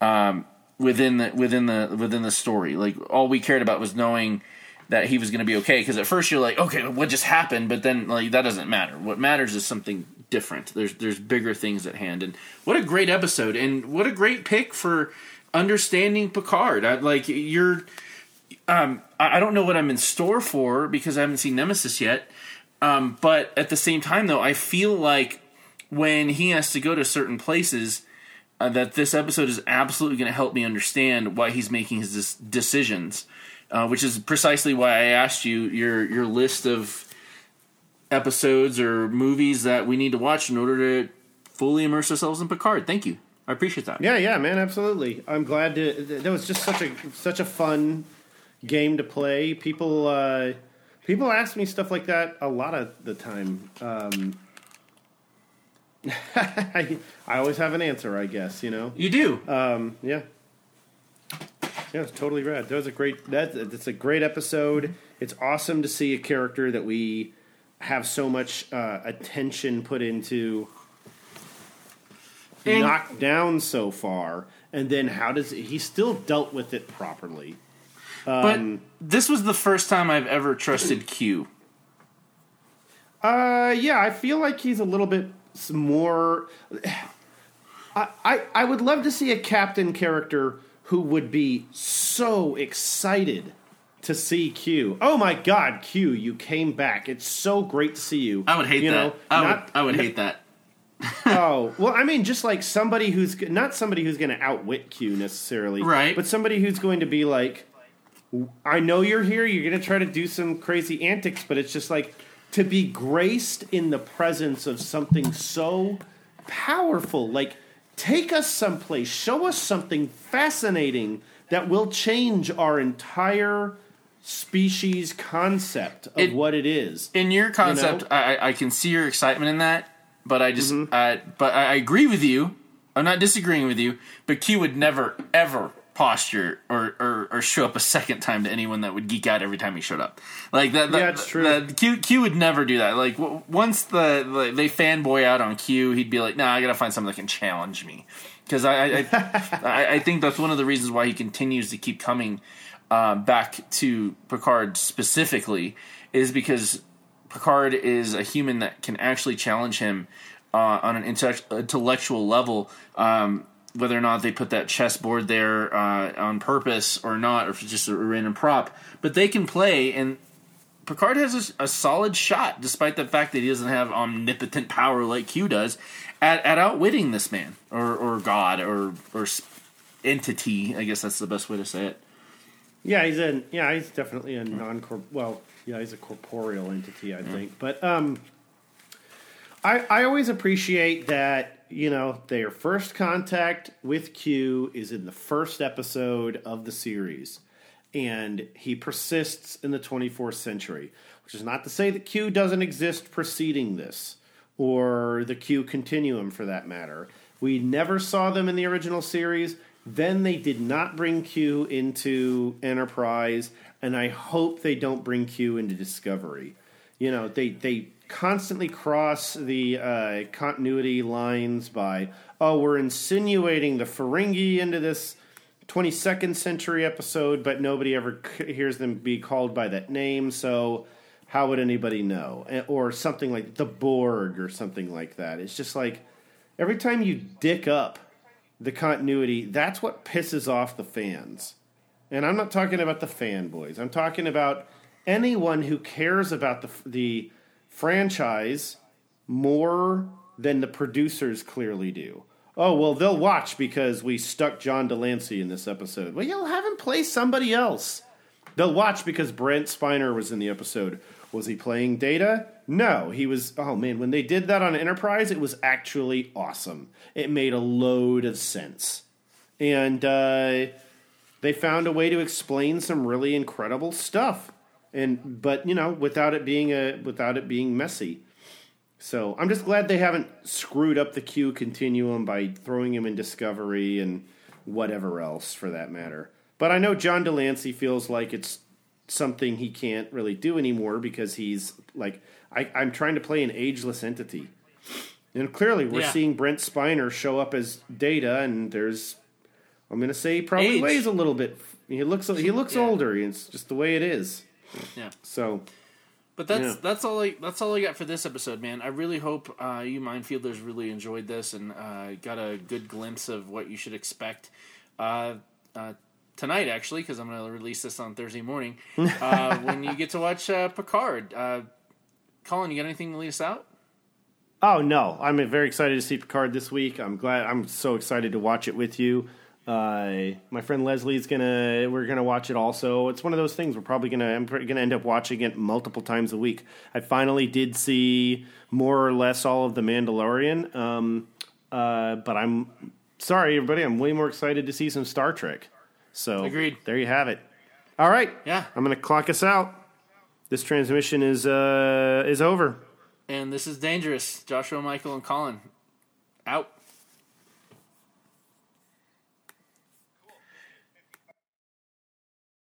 um, within the within the within the story. Like all we cared about was knowing that he was going to be okay. Because at first you're like, okay, what just happened? But then like that doesn't matter. What matters is something different. There's there's bigger things at hand. And what a great episode! And what a great pick for understanding Picard. I, like you're. Um, I don't know what I'm in store for because I haven't seen Nemesis yet. Um, but at the same time, though, I feel like when he has to go to certain places, uh, that this episode is absolutely going to help me understand why he's making his decisions, uh, which is precisely why I asked you your your list of episodes or movies that we need to watch in order to fully immerse ourselves in Picard. Thank you, I appreciate that. Yeah, yeah, man, absolutely. I'm glad to. That was just such a such a fun game to play. People uh, people ask me stuff like that a lot of the time. Um, I, I always have an answer, I guess. You know. You do. Um, yeah. Yeah, it's totally rad. That was a great. That that's a great episode. It's awesome to see a character that we have so much uh, attention put into And- knocked down so far, and then how does he still dealt with it properly? but this was the first time I've ever trusted Q. Uh, yeah, I feel like he's a little bit more. I, I I would love to see a captain character who would be so excited to see Q. Oh my God, Q, you came back! It's so great to see you. I would hate you that. Know, I not- would. I would hate that. oh well, I mean, just like somebody who's not somebody who's going to outwit Q necessarily, Right. But somebody who's going to be like, I know you're here. You're going to try to do some crazy antics, but it's just like to be graced in the presence of something so powerful. Like, take us someplace, show us something fascinating that will change our entire species concept of It- what it is. in your concept, know? I, I can see your excitement in that, but I just, Mm-hmm. uh, but I, I agree with you. I'm not disagreeing with you, but Q would never ever posture or, or, or show up a second time to anyone that would geek out every time he showed up. Like that. that Yeah, it's true. that- Q Q would never do that. Like w- once the, the they fanboy out on Q, he'd be like, "Nah, I gotta find someone that can challenge me." Because I I, I, I I think that's one of the reasons why he continues to keep coming uh, back to Picard specifically is because Picard is a human that can actually challenge him uh, on an intellectual level, um, whether or not they put that chessboard there uh, on purpose or not, or if it's just a random prop. But they can play, and Picard has a, a solid shot, despite the fact that he doesn't have omnipotent power like Q does, at, at outwitting this man or, or God or or entity. I guess that's the best way to say it. Yeah, he's in. yeah, he's definitely a non corp. Well, yeah, he's a corporeal entity, I think. But um, I I always appreciate that you know their first contact with Q is in the first episode of the series, and he persists in the 24th century, which is not to say that Q doesn't exist preceding this or the Q continuum for that matter. We never saw them in the original series. Then they did not bring Q into Enterprise, and I hope they don't bring Q into Discovery. You know, they they constantly cross the uh, continuity lines by, oh, we're insinuating the Ferengi into this 22nd century episode, but nobody ever hears them be called by that name, so how would anybody know? Eh, Or something like the Borg or something like that. It's just like every time you dick up the continuity, that's what pisses off the fans. And I'm not talking about the fanboys. I'm talking about anyone who cares about the the franchise more than the producers clearly do. Oh, well, they'll watch because we stuck John de Lancie in this episode. Well, you'll have him play somebody else. They'll watch because Brent Spiner was in the episode. Was he playing Data? No, he was. Oh man, when they did that on Enterprise, it was actually awesome. It made a load of sense, and uh, they found a way to explain some really incredible stuff. And but you know, without it being a without it being messy. So I'm just glad they haven't screwed up the Q continuum by throwing him in Discovery and whatever else for that matter. But I know John de Lancie feels like it's something he can't really do anymore because he's like I, I'm trying to play an ageless entity. And clearly we're Yeah. seeing Brent Spiner show up as Data and there's I'm gonna say he probably Age. weighs a little bit he looks he looks Yeah. older, it's just the way it is. Yeah. So But that's Yeah. that's all I that's all I got for this episode, man. I really hope uh, you Mindfielders really enjoyed this and uh, got a good glimpse of what you should expect uh, uh, tonight, actually, because I'm going to release this on Thursday morning uh, when you get to watch uh, Picard. Uh, Colin, you got anything to lead us out? Oh no, I'm very excited to see Picard this week. I'm glad. I'm so excited to watch it with you. Uh, my friend Leslie's gonna. We're gonna watch it also. It's one of those things. We're probably gonna. I'm gonna end up watching it multiple times a week. I finally did see more or less all of the Mandalorian. Um, uh, but I'm sorry, everybody. I'm way more excited to see some Star Trek. So Agreed. There you have it. All right. Yeah. I'm gonna clock us out. This transmission is uh, is over. And this is dangerous. Joshua, Michael, and Colin out.